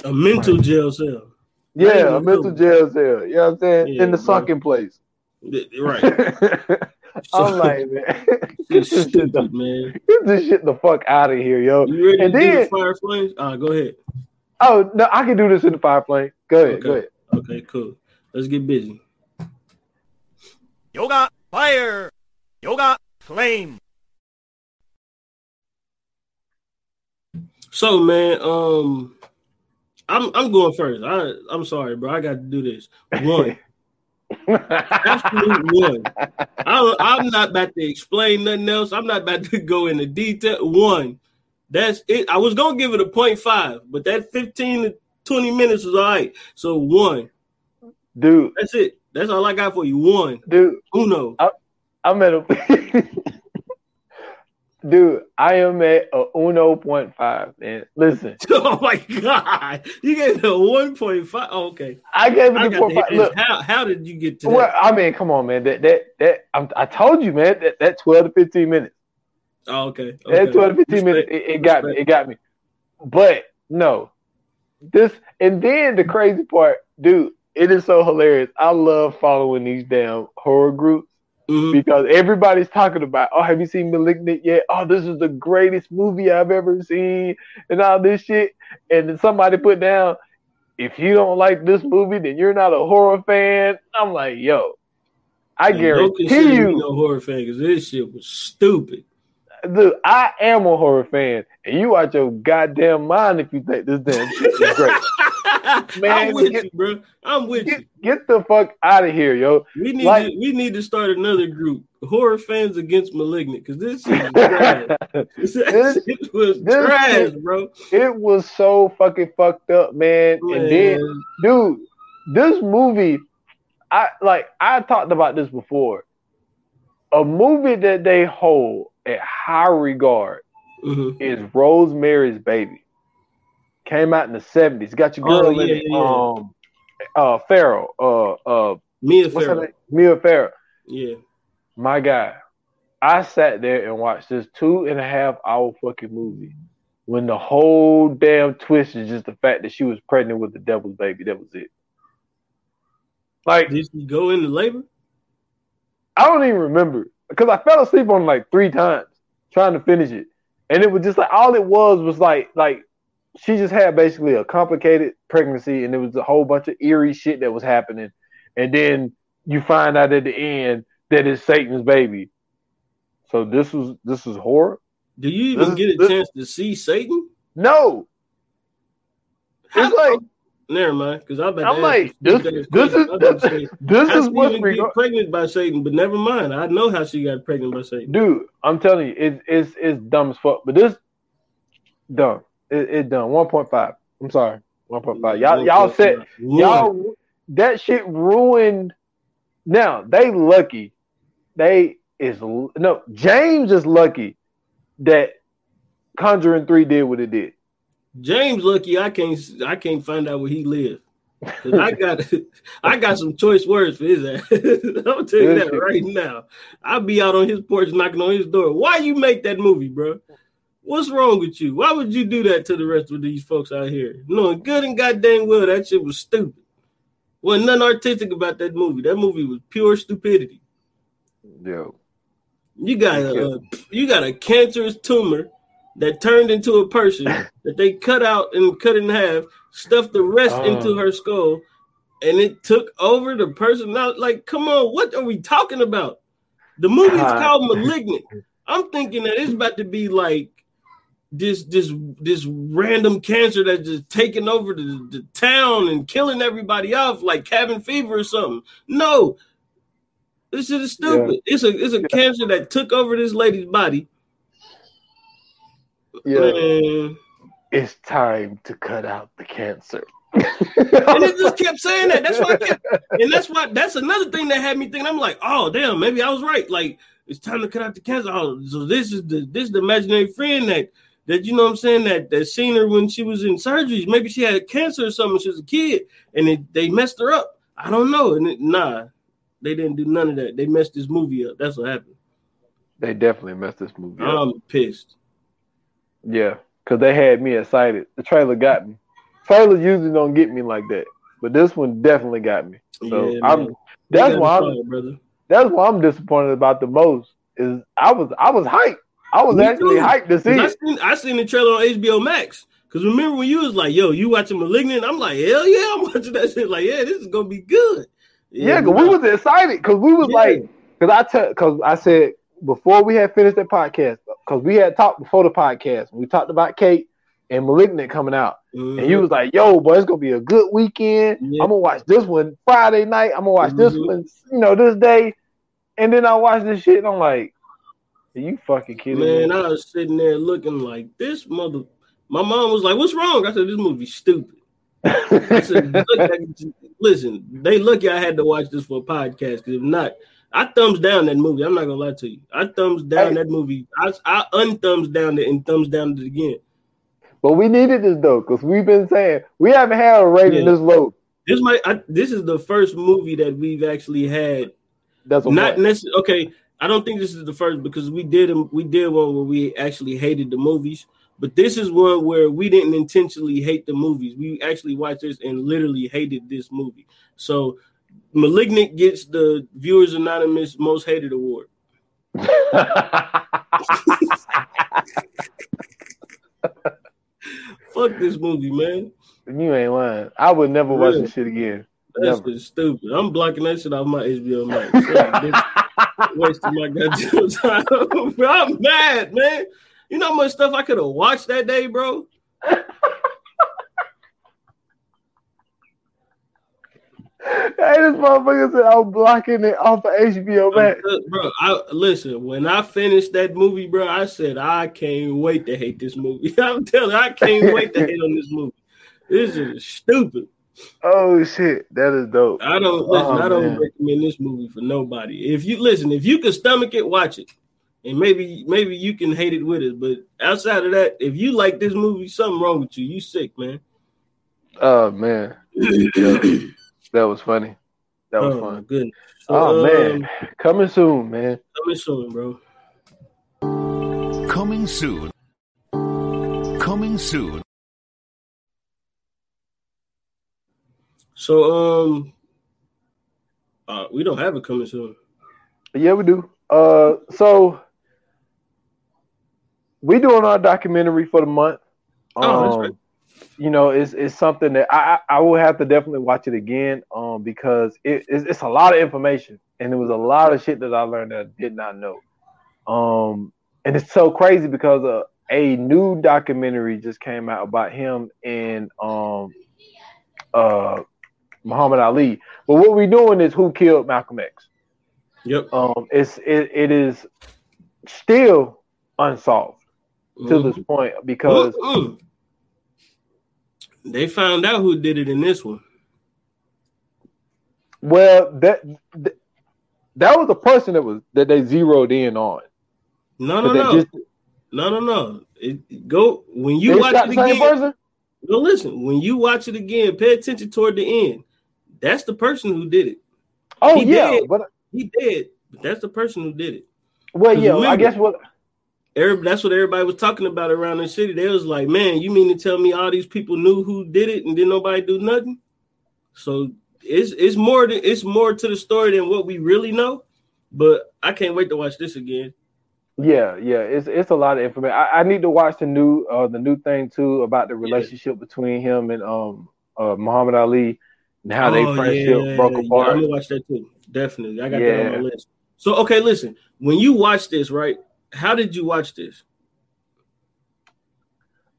A mental jail cell. yeah, a mental jail cell. You know what I'm saying? Yeah, in the bro. sunken place. Th- Right. I'm like, man, get It's this, shit the, man. get this shit the fuck out of here, yo. You ready And to do the fire flames? Ah, go ahead. Oh, no, I can do this in the fire plane. Go ahead, go Okay. ahead. Okay, cool. Let's get busy. Yoga fire. Yoga flame. So, man, um, I'm I'm going first. I I'm sorry, bro. I got to do this. One, absolute one. I, I'm not about to explain nothing else. I'm not about to go into detail. One, that's it. I was gonna give it a point five, but that 15 to 20 minutes was all right. So one, dude, that's it. That's all I got for you. One, dude, uno. I'm at a dude. I am at a uno point five. Man, listen, Oh my god, you gave it a 1.5. Oh, okay, I gave it I a got point to five. hit Look. How how did you get to that? I mean, come on, man. That that that I'm, I told you, man. That that twelve to fifteen minutes. Oh, okay, That twelve to fifteen Respect. minutes. It, it got me. It got me. But no, this and then the crazy part, dude. It is so hilarious. I love following these damn horror groups. Mhm. because everybody's talking about, oh, have you seen Malignant yet? Oh, this is the greatest movie I've ever seen, and all this shit. And then somebody put down, if you don't like this movie, then you're not a horror fan. I'm like, yo, I And guarantee you, no horror fan because this shit was stupid. Dude, I am a horror fan, and you out your goddamn mind if you think this damn shit is great. Man, I'm with get- you, bro. I'm with Get, you. get the fuck out of here, yo. We need like- to, we need to start another group, horror fans against malignant, because this is trash. this This- was this trash, bro. it was so fucking fucked up, man. And then Man. dude, this movie, I like I talked about this before. A movie that they hold at high regard Mhm. is Rosemary's Baby. Came out in the seventies. Got your girl Oh, in yeah, it, yeah. um, uh, Farrell, uh, uh, Mia what's her Farrow. name? Mia Farrow. Yeah. My guy, I sat there and watched this two and a half hour fucking movie. When the whole damn twist is just the fact that she was pregnant with the devil's baby. That was it. Like Did she go into labor? I don't even remember because I fell asleep on like three times trying to finish it, and it was just like all it was was like like she just had basically a complicated pregnancy, and there was a whole bunch of eerie shit that was happening, and then you find out at the end that it's Satan's baby. So this was this was horror. Do you even This- get a this- chance to see Satan? No, How- it's like Never mind, because I'm about to I'm like this. stupid This is questions. I was about to say, this is even get pregnant by Satan, but never mind. I know how she got pregnant by Satan. dude. I'm telling you, it's it's it's dumb as fuck. But this dumb. It, it's dumb. One point five. I'm sorry. One point five. Y'all y'all said One. y'all that shit ruined. Now they lucky. They is no James is lucky that Conjuring Three did what it did. James lucky I can't I can't find out where he lives. I got I got some choice words for his ass. I'm gonna tell you that right now. I'll be out on his porch knocking on his door. Why you make that movie, bro? What's wrong with you? Why would you do that to the rest of these folks out here? Knowing good and goddamn well that shit was stupid. Wasn't nothing artistic about that movie. That movie was pure stupidity. Yo, You got a you got a cancerous tumor that turned into a person that they cut out and cut in half, stuffed the rest Oh. into her skull, and it took over the person. Now, like, come on, what are we talking about? The movie's God. called Malignant. I'm thinking that it's about to be like this this this random cancer that's just taking over the, the town and killing everybody off like cabin fever or something. No. This is stupid. It's a it's a cancer that took over this lady's body. Yeah, Man. it's time to cut out the cancer. And it just kept saying that. That's why I kept, and that's why that's another thing that had me thinking. I'm like, oh damn, maybe I was right. Like it's time to cut out the cancer. Oh, so this is the this is the imaginary friend that that you know what I'm saying that that seen her when she was in surgeries. Maybe she had cancer or something. She was a kid, and it, they messed her up. I don't know. And it, nah, they didn't do none of that. They messed this movie up. That's what happened. They definitely messed this movie up. I'm pissed. Yeah, because they had me excited. The trailer got me. Trailers usually don't get me like that, but this one definitely got me. So Yeah, I'm man. that's why I'm brother. that's why I'm disappointed about the most. Is I was I was hyped. I was Me actually too. hyped to see 'Cause I seen I seen the trailer on HBO Max. Cause remember when you was like, "Yo, you watching *Malignant*?" I'm like, "Hell yeah, I'm watching that shit." Like, yeah, this is gonna be good. Yeah, because we was excited because we was Yeah. like because I tell because I said before we had finished that podcast because we had talked before the podcast we talked about Kate and *Malignant* coming out Mhm. and you was like, "Yo, boy, it's gonna be a good weekend. Yeah. I'm gonna watch this one Friday night. I'm gonna watch this Mhm. one, you know, this day." And then I watched this shit and I'm like, "Are you fucking kidding man, me?" I was sitting there looking like this mother. My mom was like, "What's wrong?" I said, "This movie's stupid." I said, "Listen, they lucky I had to watch this for a podcast. Because if not, I thumbs down that movie. I'm not gonna lie to you. I thumbs down Hey. that movie. I I unthumbs down it and thumbs down it again. but we needed this though because we've been saying we haven't had a rating Yeah. this low. This might. I, this is the first movie that we've actually had That's not necessarily okay. I don't think this is the first because we did we did one where we actually hated the movies, but this is one where we didn't intentionally hate the movies. We actually watched this and literally hated this movie. So, *Malignant* gets the Viewers Anonymous Most Hated Award. Fuck this movie, man. you ain't lying. I would never watch Really? this shit again. That's Never. just stupid. I'm blocking that shit off my HBO Max. Wasting my goddamn time. Bro, I'm mad, man. You know how much stuff I could have watched that day, bro? Hey, this motherfucker said I'm blocking it off of HBO Max. Bro, I listen, when I finished that movie, bro, I said I can't wait to hate this movie. I'm telling you, I can't wait to hate on this movie. This is stupid. Oh shit, that is dope. I don't listen, Oh, I don't man. recommend this movie for nobody. If you listen, if you can stomach it, watch it. And maybe maybe you can hate it with us. But outside of that, if you like this movie, something wrong with you. You sick, man. Oh man, that was funny. That was oh fun. Good. So, Oh man, um, coming soon, man. coming soon, bro. Coming soon. Coming soon. So um uh we don't have it coming soon. Yeah, we do. Uh, so we doing our documentary for the month. Oh, that's Um, right. You know, it's it's something that I I will have to definitely watch it again. Um, because it, it's, it's a lot of information, and there was a lot of shit that I learned that I did not know. Um, and it's so crazy because uh, a new documentary just came out about him and um uh Muhammad Ali. But what we're doing is who killed Malcolm X. Yep. Um, it's it, it is still unsolved to this point because. They found out who did it in this one. well that that was the person that was that they zeroed in on. No, no, no, just- no, no, no. It, go when you watch it again. person. No, listen. When you watch it again, pay attention toward the end. That's the person who did it. Oh He yeah, did. but He did, but that's the person who did it. Well, yeah, I guess what Every, that's what everybody was talking about around the city. They was like, "Man, you mean to tell me all these people knew who did it and then nobody do nothing?" So it's it's more than it's more to the story than what we really know. But I can't wait to watch this again. Yeah, yeah, it's it's a lot of information. I, I need to watch the new uh the new thing too about the relationship between him and um uh Muhammad Ali and how they Oh, friendship yeah, broke yeah, apart. I'm gonna watch that too. Definitely, I got that on my list. So okay, listen. When you watch this, right? How did you watch this?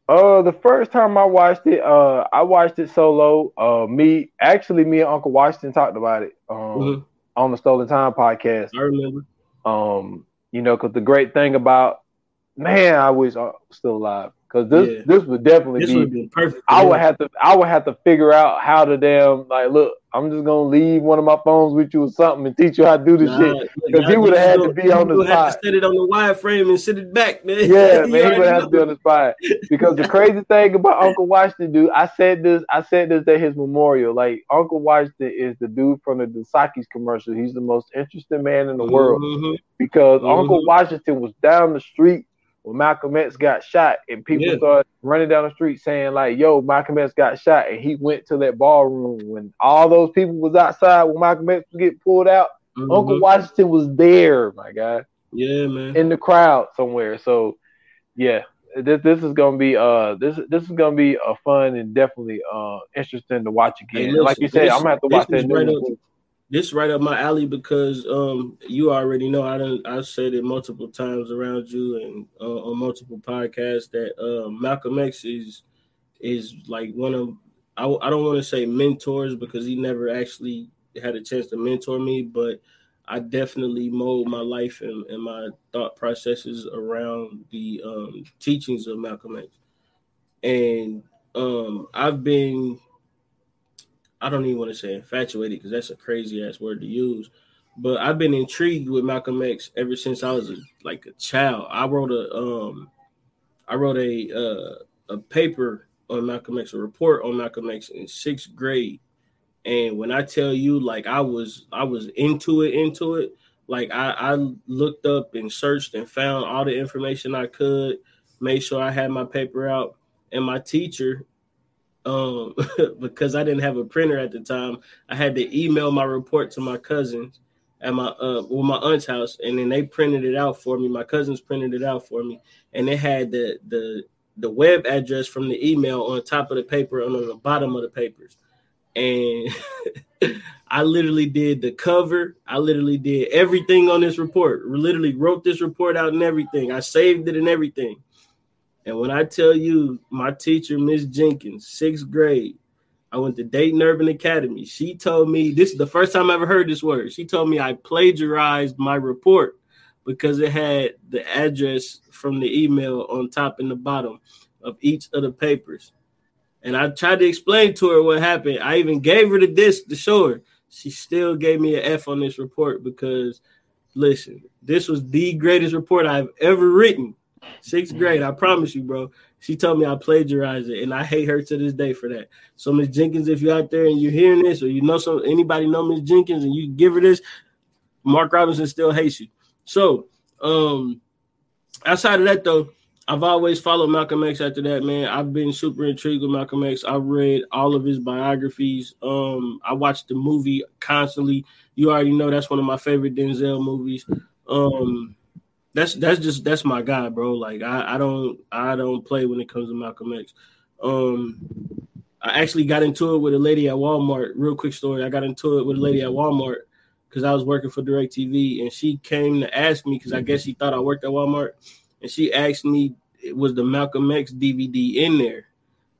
Uh, the first time I watched it, uh, I watched it solo. Uh, me actually, me and Uncle Washington talked about it um Mhm. on the Stolen Time podcast. I remember. Um, you know, because the great thing about man, I wish I was still alive because this Yeah. this would definitely This be would been perfect. I would have to I would have to figure out how to damn like look. I'm just gonna leave one of my phones with you or something and teach you how to do this Nah, shit. Because he would've had to be on you the have spot. to set it on the wireframe and sit it back, man. Yeah, man, he would have to be on the spot. Because the crazy thing about Uncle Washington, dude, I said this, I said this at his memorial. Like Uncle Washington is the dude from the Dos Equis commercial. He's the most interesting man in the world Mhm. because Mhm. Uncle Washington was down the street when Malcolm X got shot, and people Yeah. started running down the street saying like, "Yo, Malcolm X got shot," and he went to that ballroom when all those people was outside when Malcolm X was getting pulled out. Uncle Mhm. Washington was there, my guy Yeah, man. in the crowd somewhere. So yeah, this this is gonna be uh this this is gonna be a fun and definitely uh interesting to watch Hey, again. listen, like you said, I'm gonna have to watch that new right this right up my alley because um you already know I don't I said it multiple times around you and uh, on multiple podcasts that uh, Malcolm X is is like one of I, I don't want to say mentors because he never actually had a chance to mentor me, but I definitely mold my life and, and my thought processes around the um, teachings of Malcolm X. And um, I've been I don't even want to say infatuated because that's a crazy ass word to use. But I've been intrigued with Malcolm X ever since I was a, like a child. I wrote a um, I wrote a uh, a paper on Malcolm X, a report on Malcolm X in sixth grade. And when I tell you, like I was, I was into it, into it. Like I, I looked up and searched and found all the information I could, made sure I had my paper out. And my teacher, um, because I didn't have a printer at the time, I had to email my report to my cousins at my uh well my aunt's house, and then they printed it out for me. My cousins printed it out for me, and they had the the the web address from the email on top of the paper and on the bottom of the papers. And I literally did the cover. I literally did everything on this report. Literally wrote this report out and everything. I saved it and everything. And when I tell you, my teacher, Miss Jenkins, sixth grade, I went to Dayton Urban Academy. She told me this is the first time I ever heard this word. She told me I plagiarized my report because it had the address from the email on top and the bottom of each of the papers. And I tried to explain to her what happened. I even gave her the disc to show her. She still gave me an F on this report because, listen, this was the greatest report I've ever written. Sixth grade, I promise you, bro. She told me I plagiarized it, and I hate her to this day for that. So, Miss Jenkins, if you're out there and you're hearing this, or you know some anybody know Miss Jenkins, and you give her this, Mark Robinson still hates you. So, um, outside of that, though, I've always followed Malcolm X after that, man. I've been super intrigued with Malcolm X. I've read all of his biographies. Um, I watched the movie constantly. You already know that's one of my favorite Denzel movies. Um, that's that's just that's my guy, bro. Like I, I don't I don't play when it comes to Malcolm X. Um, I actually got into it with a lady at Walmart. Real quick story. I got into it with a lady at Walmart because I was working for DirecTV, and she came to ask me because I guess she thought I worked at Walmart. and she asked me, "Was the Malcolm X DVD in there?"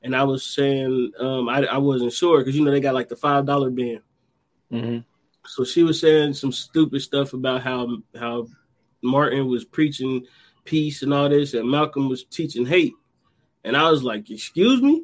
And I was saying, um, I, I wasn't sure because you know they got like the five dollar bin. Mm-hmm. So she was saying some stupid stuff about how how Martin was preaching peace and all this, and Malcolm was teaching hate. And I was like, "Excuse me,"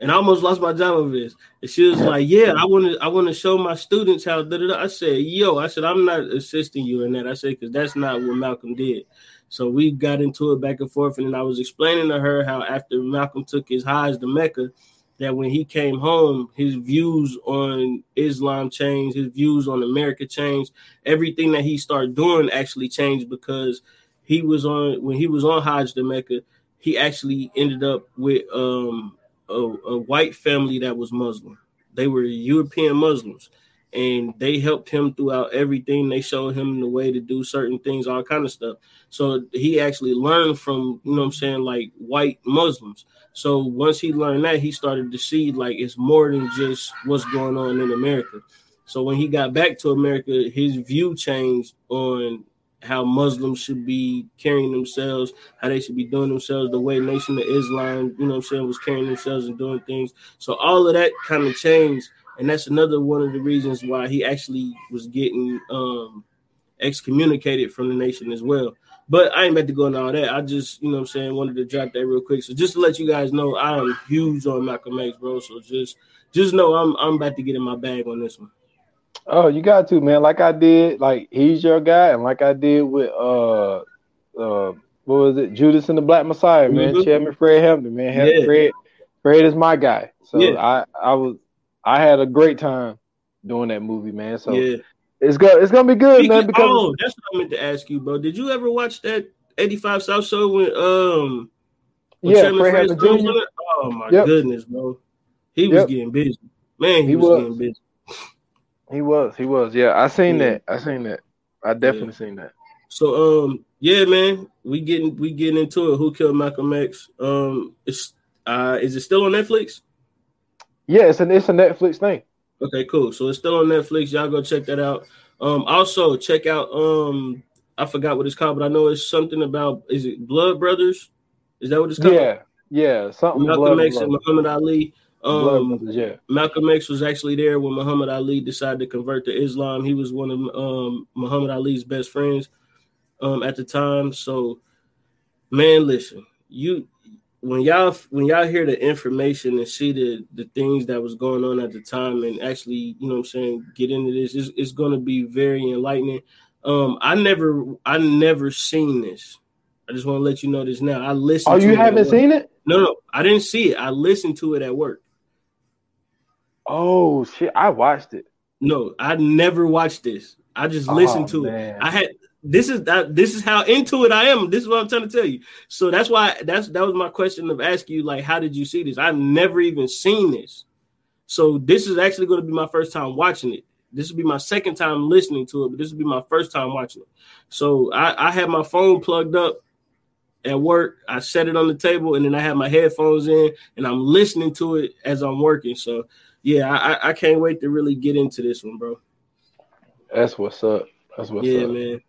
and I almost lost my job over this. And she was like, "Yeah, I want to I want to show my students how." Da, da, da. I said, "Yo," I said, "I'm not assisting you in that." I said, "Because that's not what Malcolm did." So we got into it back and forth, and then I was explaining to her how after Malcolm took his Hajj to Mecca, that when he came home, his views on Islam changed, his views on America changed. Everything that he started doing actually changed because he was on when he was on Hajj to Mecca, he actually ended up with um, a, a white family that was Muslim. They were European Muslims and they helped him throughout everything. They showed him the way to do certain things, all kind of stuff. So he actually learned from, you know what I'm saying, like white Muslims. So once he learned that, he started to see like it's more than just what's going on in America. So when he got back to America, his view changed on how Muslims should be carrying themselves, how they should be doing themselves, the way Nation of Islam, you know what I'm saying, was carrying themselves and doing things. So all of that kind of changed and that's another one of the reasons why he actually was getting um, excommunicated from the nation as well. But I ain't about to go into all that. I just, you know I'm saying, wanted to drop that real quick. So just to let you guys know, I am huge on Malcolm X, bro. So just just know I'm I'm about to get in my bag on this one. Oh, you got to, man. Like I did, like he's your guy, and like I did with uh uh what was it, Judas and the Black Messiah, man. Mm-hmm. Chairman Fred Hampton, man. Yeah. Fred Fred is my guy. So yeah. I I was I had a great time doing that movie, man. So yeah. it's good. It's gonna be good, Speaking, man. Because oh, that's what I meant to ask you, bro. Did you ever watch that 85 South Show when um when yeah, Fred Jr. Oh my yep. goodness, bro. He was yep. getting busy. Man, he, he was, was, getting busy. He was, he was. Yeah, I seen yeah. that. I seen that. I definitely yeah. seen that. So um yeah, man, we getting we getting into it. Who killed Malcolm X? Um it's uh is it still on Netflix? Yeah, it's a it's a Netflix thing. Okay, cool. So it's still on Netflix. Y'all go check that out. Um, also check out um, I forgot what it's called, but I know it's something about is it Blood Brothers? Is that what it's called? Yeah, yeah, something. Malcolm X and Muhammad Ali. Um, Brothers, yeah. Malcolm X was actually there when Muhammad Ali decided to convert to Islam. He was one of um, Muhammad Ali's best friends um, at the time. So, man, listen, you when y'all when y'all hear the information and see the the things that was going on at the time and actually you know what i'm saying get into this it's, it's going to be very enlightening. Um i never i never seen this. I just want to let you know this now. I listened oh you haven't seen it? No no i didn't see it. I listened to it at work. Oh shit. I watched it. No i never watched this. I just listened oh, to man. it i had this is that this is how into it I am. This is what I'm trying to tell you. So that's why that's that was my question of asking you, like, how did you see this? I've never even seen this. So this is actually going to be my first time watching it. This will be my second time listening to it, but this will be my first time watching it. So I, I had my phone plugged up at work. I set it on the table, and then I have my headphones in, and I'm listening to it as I'm working. So yeah, I, I can't wait to really get into this one, bro. That's what's up. That's what's yeah, up. Yeah, man.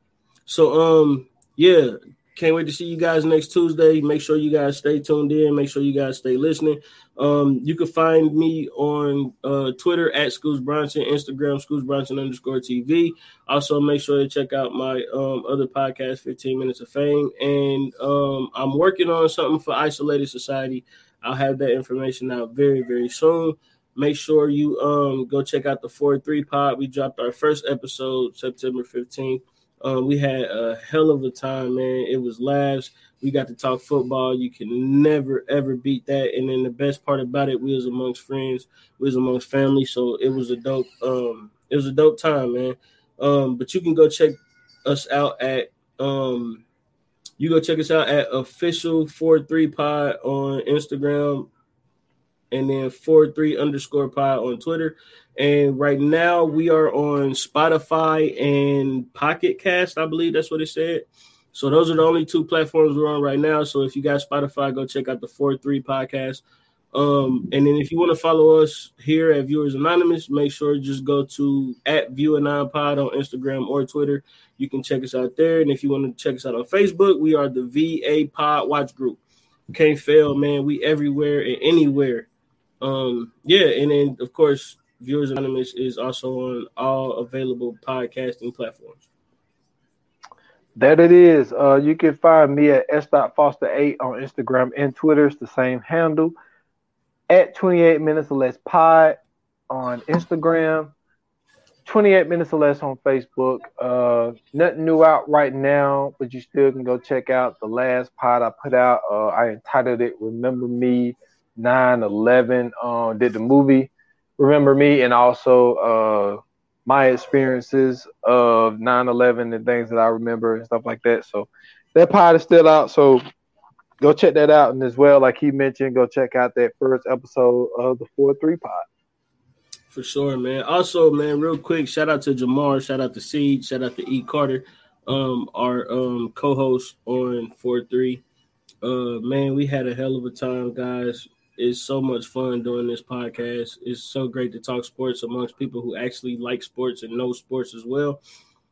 So um yeah, can't wait to see you guys next Tuesday. Make sure you guys stay tuned in. Make sure you guys stay listening. Um, you can find me on uh, Twitter at Scoots Bronson, Instagram Scoots Bronson underscore TV. Also, make sure to check out my um, other podcast, 15 Minutes of Fame. And um, I'm working on something for Isolated Society. I'll have that information out very, very soon. Make sure you um, go check out the 4 3 pod. We dropped our first episode September 15th. Um, we had a hell of a time, man. It was laughs. We got to talk football. You can never ever beat that. And then the best part about it, we was amongst friends, we was amongst family. So it was a dope, um, it was a dope time, man. Um, but you can go check us out at um you go check us out at official four three pod on Instagram and then four three underscore pod on Twitter. And right now we are on Spotify and Pocket Cast. I believe that's what it said. So those are the only two platforms we're on right now. So if you got Spotify, go check out the four three podcast. Um, and then if you want to follow us here at Viewers Anonymous, make sure just go to at View Anon Pod on Instagram or Twitter. You can check us out there. And if you want to check us out on Facebook, we are the VA Pod Watch Group. Can't fail, man. We everywhere and anywhere. Um, yeah, and then of course, Viewers Anonymous is also on all available podcasting platforms. That it is. Uh, you can find me at s.foster8 on Instagram and Twitter. It's the same handle at 28 minutes or less pod on Instagram, 28 minutes or less on Facebook. Uh, nothing new out right now, but you still can go check out the last pod I put out. Uh, I entitled it "Remember Me 9/11." Uh, did the movie "Remember Me" and also uh, my experiences of 9/11 and things that I remember and stuff like that. So that pod is still out. So go check that out. And as well, like he mentioned, go check out that first episode of the 4 3 pod. For sure, man. Also, man, real quick, shout out to Jamar, shout out to Seed, shout out to E. Carter, um, our um co-host on 4-3. Uh man, we had a hell of a time, guys. It's so much fun doing this podcast. It's so great to talk sports amongst people who actually like sports and know sports as well.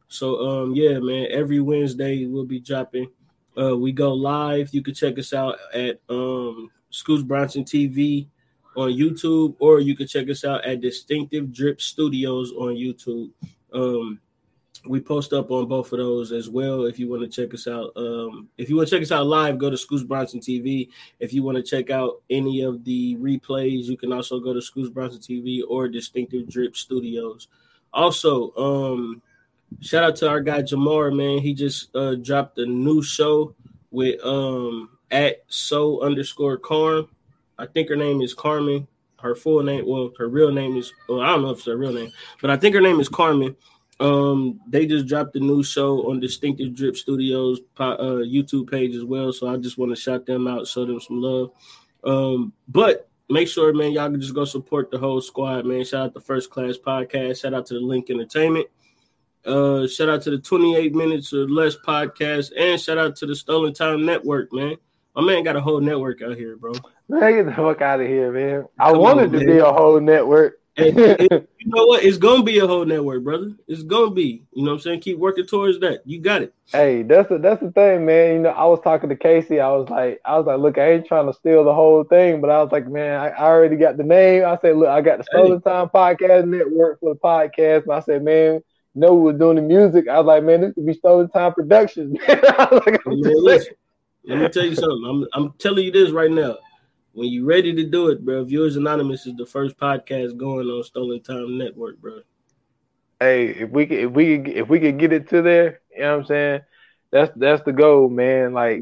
So um yeah, man, every Wednesday we'll be dropping uh, we go live. You can check us out at um, Scoots Bronson TV on YouTube, or you can check us out at Distinctive Drip Studios on YouTube. Um, we post up on both of those as well. If you want to check us out, um, if you want to check us out live, go to Scoots Bronson TV. If you want to check out any of the replays, you can also go to Scoots Bronson TV or Distinctive Drip Studios. Also, um, shout out to our guy Jamar, man. He just uh, dropped a new show with um at so underscore Carm. I think her name is Carmen. Her full name, well, her real name is well, I don't know if it's her real name, but I think her name is Carmen. Um, they just dropped a new show on Distinctive Drip Studios uh, YouTube page as well. So I just want to shout them out, show them some love. Um, but make sure, man, y'all can just go support the whole squad, man. Shout out to First Class Podcast. Shout out to the Link Entertainment. Uh, shout out to the 28 Minutes or Less podcast, and shout out to the Stolen Time Network, man. My man got a whole network out here, bro. Man, get the fuck out of here, man. I Come wanted on, to man. be a whole network. And, and, you know what? It's gonna be a whole network, brother. It's gonna be. You know what I'm saying? Keep working towards that. You got it. Hey, that's the that's the thing, man. You know, I was talking to Casey. I was like, I was like, look, I ain't trying to steal the whole thing, but I was like, man, I, I already got the name. I said, look, I got the Stolen hey. Time Podcast Network for the podcast, and I said, man, know we was doing the music. I was like, man, this could be Stolen Time Productions. like, man, listen, let me tell you something. I'm I'm telling you this right now. When you ready to do it, bro, Viewers Anonymous is the first podcast going on Stolen Time Network, bro. Hey, if we could, if we could, if we could get it to there, you know what I'm saying? That's that's the goal, man. Like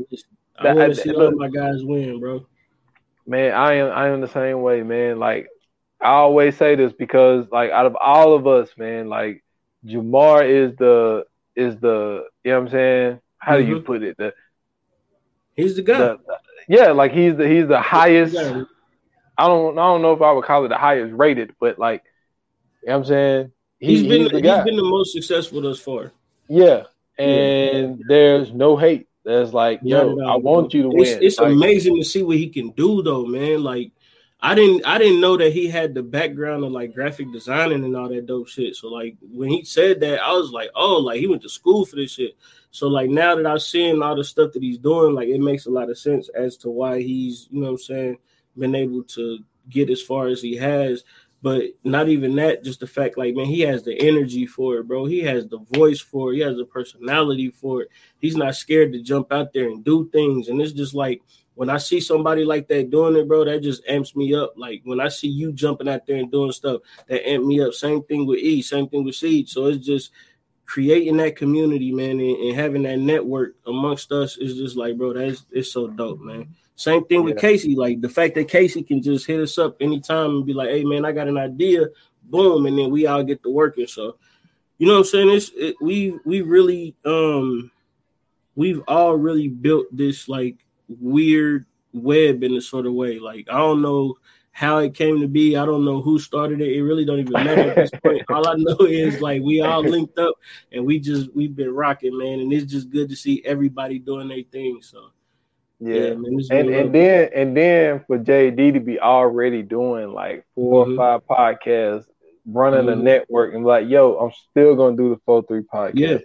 I want to see all my guys win, bro. Man, I am I am the same way, man. Like I always say this because like out of all of us, man, like Jamar is the is the you know what I'm saying? How mm-hmm. do you mm-hmm. put it? The he's the guy. The, yeah, like he's the he's the highest. I don't I don't know if I would call it the highest rated, but like you know what I'm saying? He, he's been he's, the he's been the most successful thus far. Yeah. And yeah. there's no hate. There's like, yo, I want you to it's, win. It's like, amazing to see what he can do though, man. Like I didn't I didn't know that he had the background of like graphic designing and all that dope shit. So like when he said that, I was like, oh, like he went to school for this shit. So like now that I've seen all the stuff that he's doing, like it makes a lot of sense as to why he's, you know what I'm saying, been able to get as far as he has. But not even that, just the fact, like, man, he has the energy for it, bro. He has the voice for it. He has the personality for it. He's not scared to jump out there and do things. And it's just like when I see somebody like that doing it, bro, that just amps me up. Like when I see you jumping out there and doing stuff, that amp me up. Same thing with E, same thing with Seed. So it's just creating that community, man, and, and, having that network amongst us is just like, bro, that's it's so dope, man. Same thing with Casey. Like the fact that Casey can just hit us up anytime and be like, hey man, I got an idea, boom, and then we all get to working. So, you know what I'm saying? It's it, we we really um we've all really built this like weird web in a sort of way. Like I don't know how it came to be. I don't know who started it. It really don't even matter at this point. All I know is like we all linked up and we just we've been rocking, man. And it's just good to see everybody doing their thing. So Yeah, man, and and then and then for JD to be already doing like 4 Mhm. or five podcasts, running a Mhm. network, and like, yo, I'm still gonna do the four three podcast. Yeah.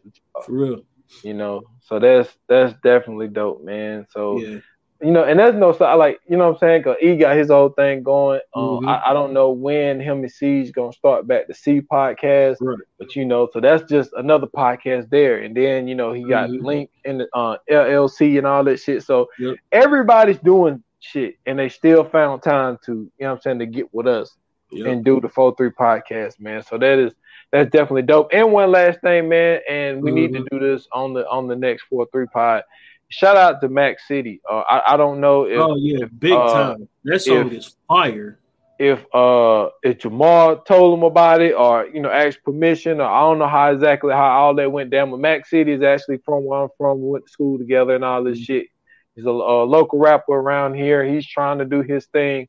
for real. You know. So that's that's definitely dope, man. So Yeah, you know, and that's no so I like, you know what I'm saying? Cause he got his whole thing going. Um, Mhm. I, I don't know when him and Siege gonna start back the C podcast, right. but you know, so that's just another podcast there. And then, you know, he got Mhm. Link in the uh, LLC and all that shit. So Yep. everybody's doing shit and they still found time to, you know what I'm saying, to get with us Yep. and do the 4-3 podcast, man. So that is that's definitely dope. And one last thing, man, and we need to Mm-hmm. do this on the on the next 4-3 pod. Shout out to Mac City. Uh, I, I don't know if oh yeah, big uh, time. That song if- is fire. if uh if Jamal told him about it or you know asked permission or I don't know how exactly how all that went down. But Mac City is actually from where I'm from. We went to school together and all this Mhm. shit. He's a, a local rapper around here. He's trying to do his thing,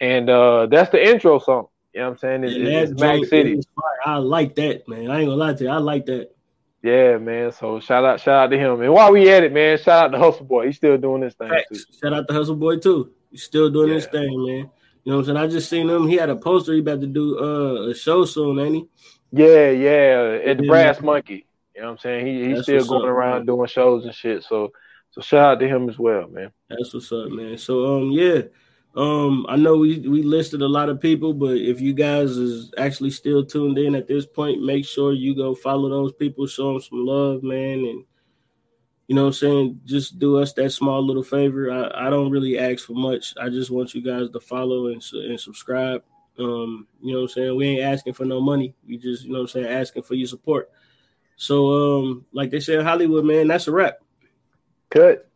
and uh that's the intro song. You know what I'm saying? It's, And it's Mac City. I like that, man. I ain't gonna lie to you. I like that. Yeah, man. So shout out, shout out to him. And while we at it, man, shout out to Hustle Boy. He's still doing this thing too. Shout out to Hustle Boy too. He's still doing Yeah. thing, man. You know what I'm saying? I just seen him. He had a poster. He about to do uh, a show soon, ain't he? Yeah, yeah. At the Yeah. Brass Monkey. You know what I'm saying? He he's That's still going up, around man. doing shows and shit. So so shout out to him as well, man. That's what's up, man. So um yeah. Um I know we we listed a lot of people, but if you guys is actually still tuned in at this point, make sure you go follow those people, show them some love, man, and you know what I'm saying? Just do us that small little favor. I, I don't really ask for much. I just want you guys to follow and, and subscribe. Um, you know what I'm saying? We ain't asking for no money. We just, you know what I'm saying, asking for your support. So um, like they said Hollywood, man, that's a wrap. Cut.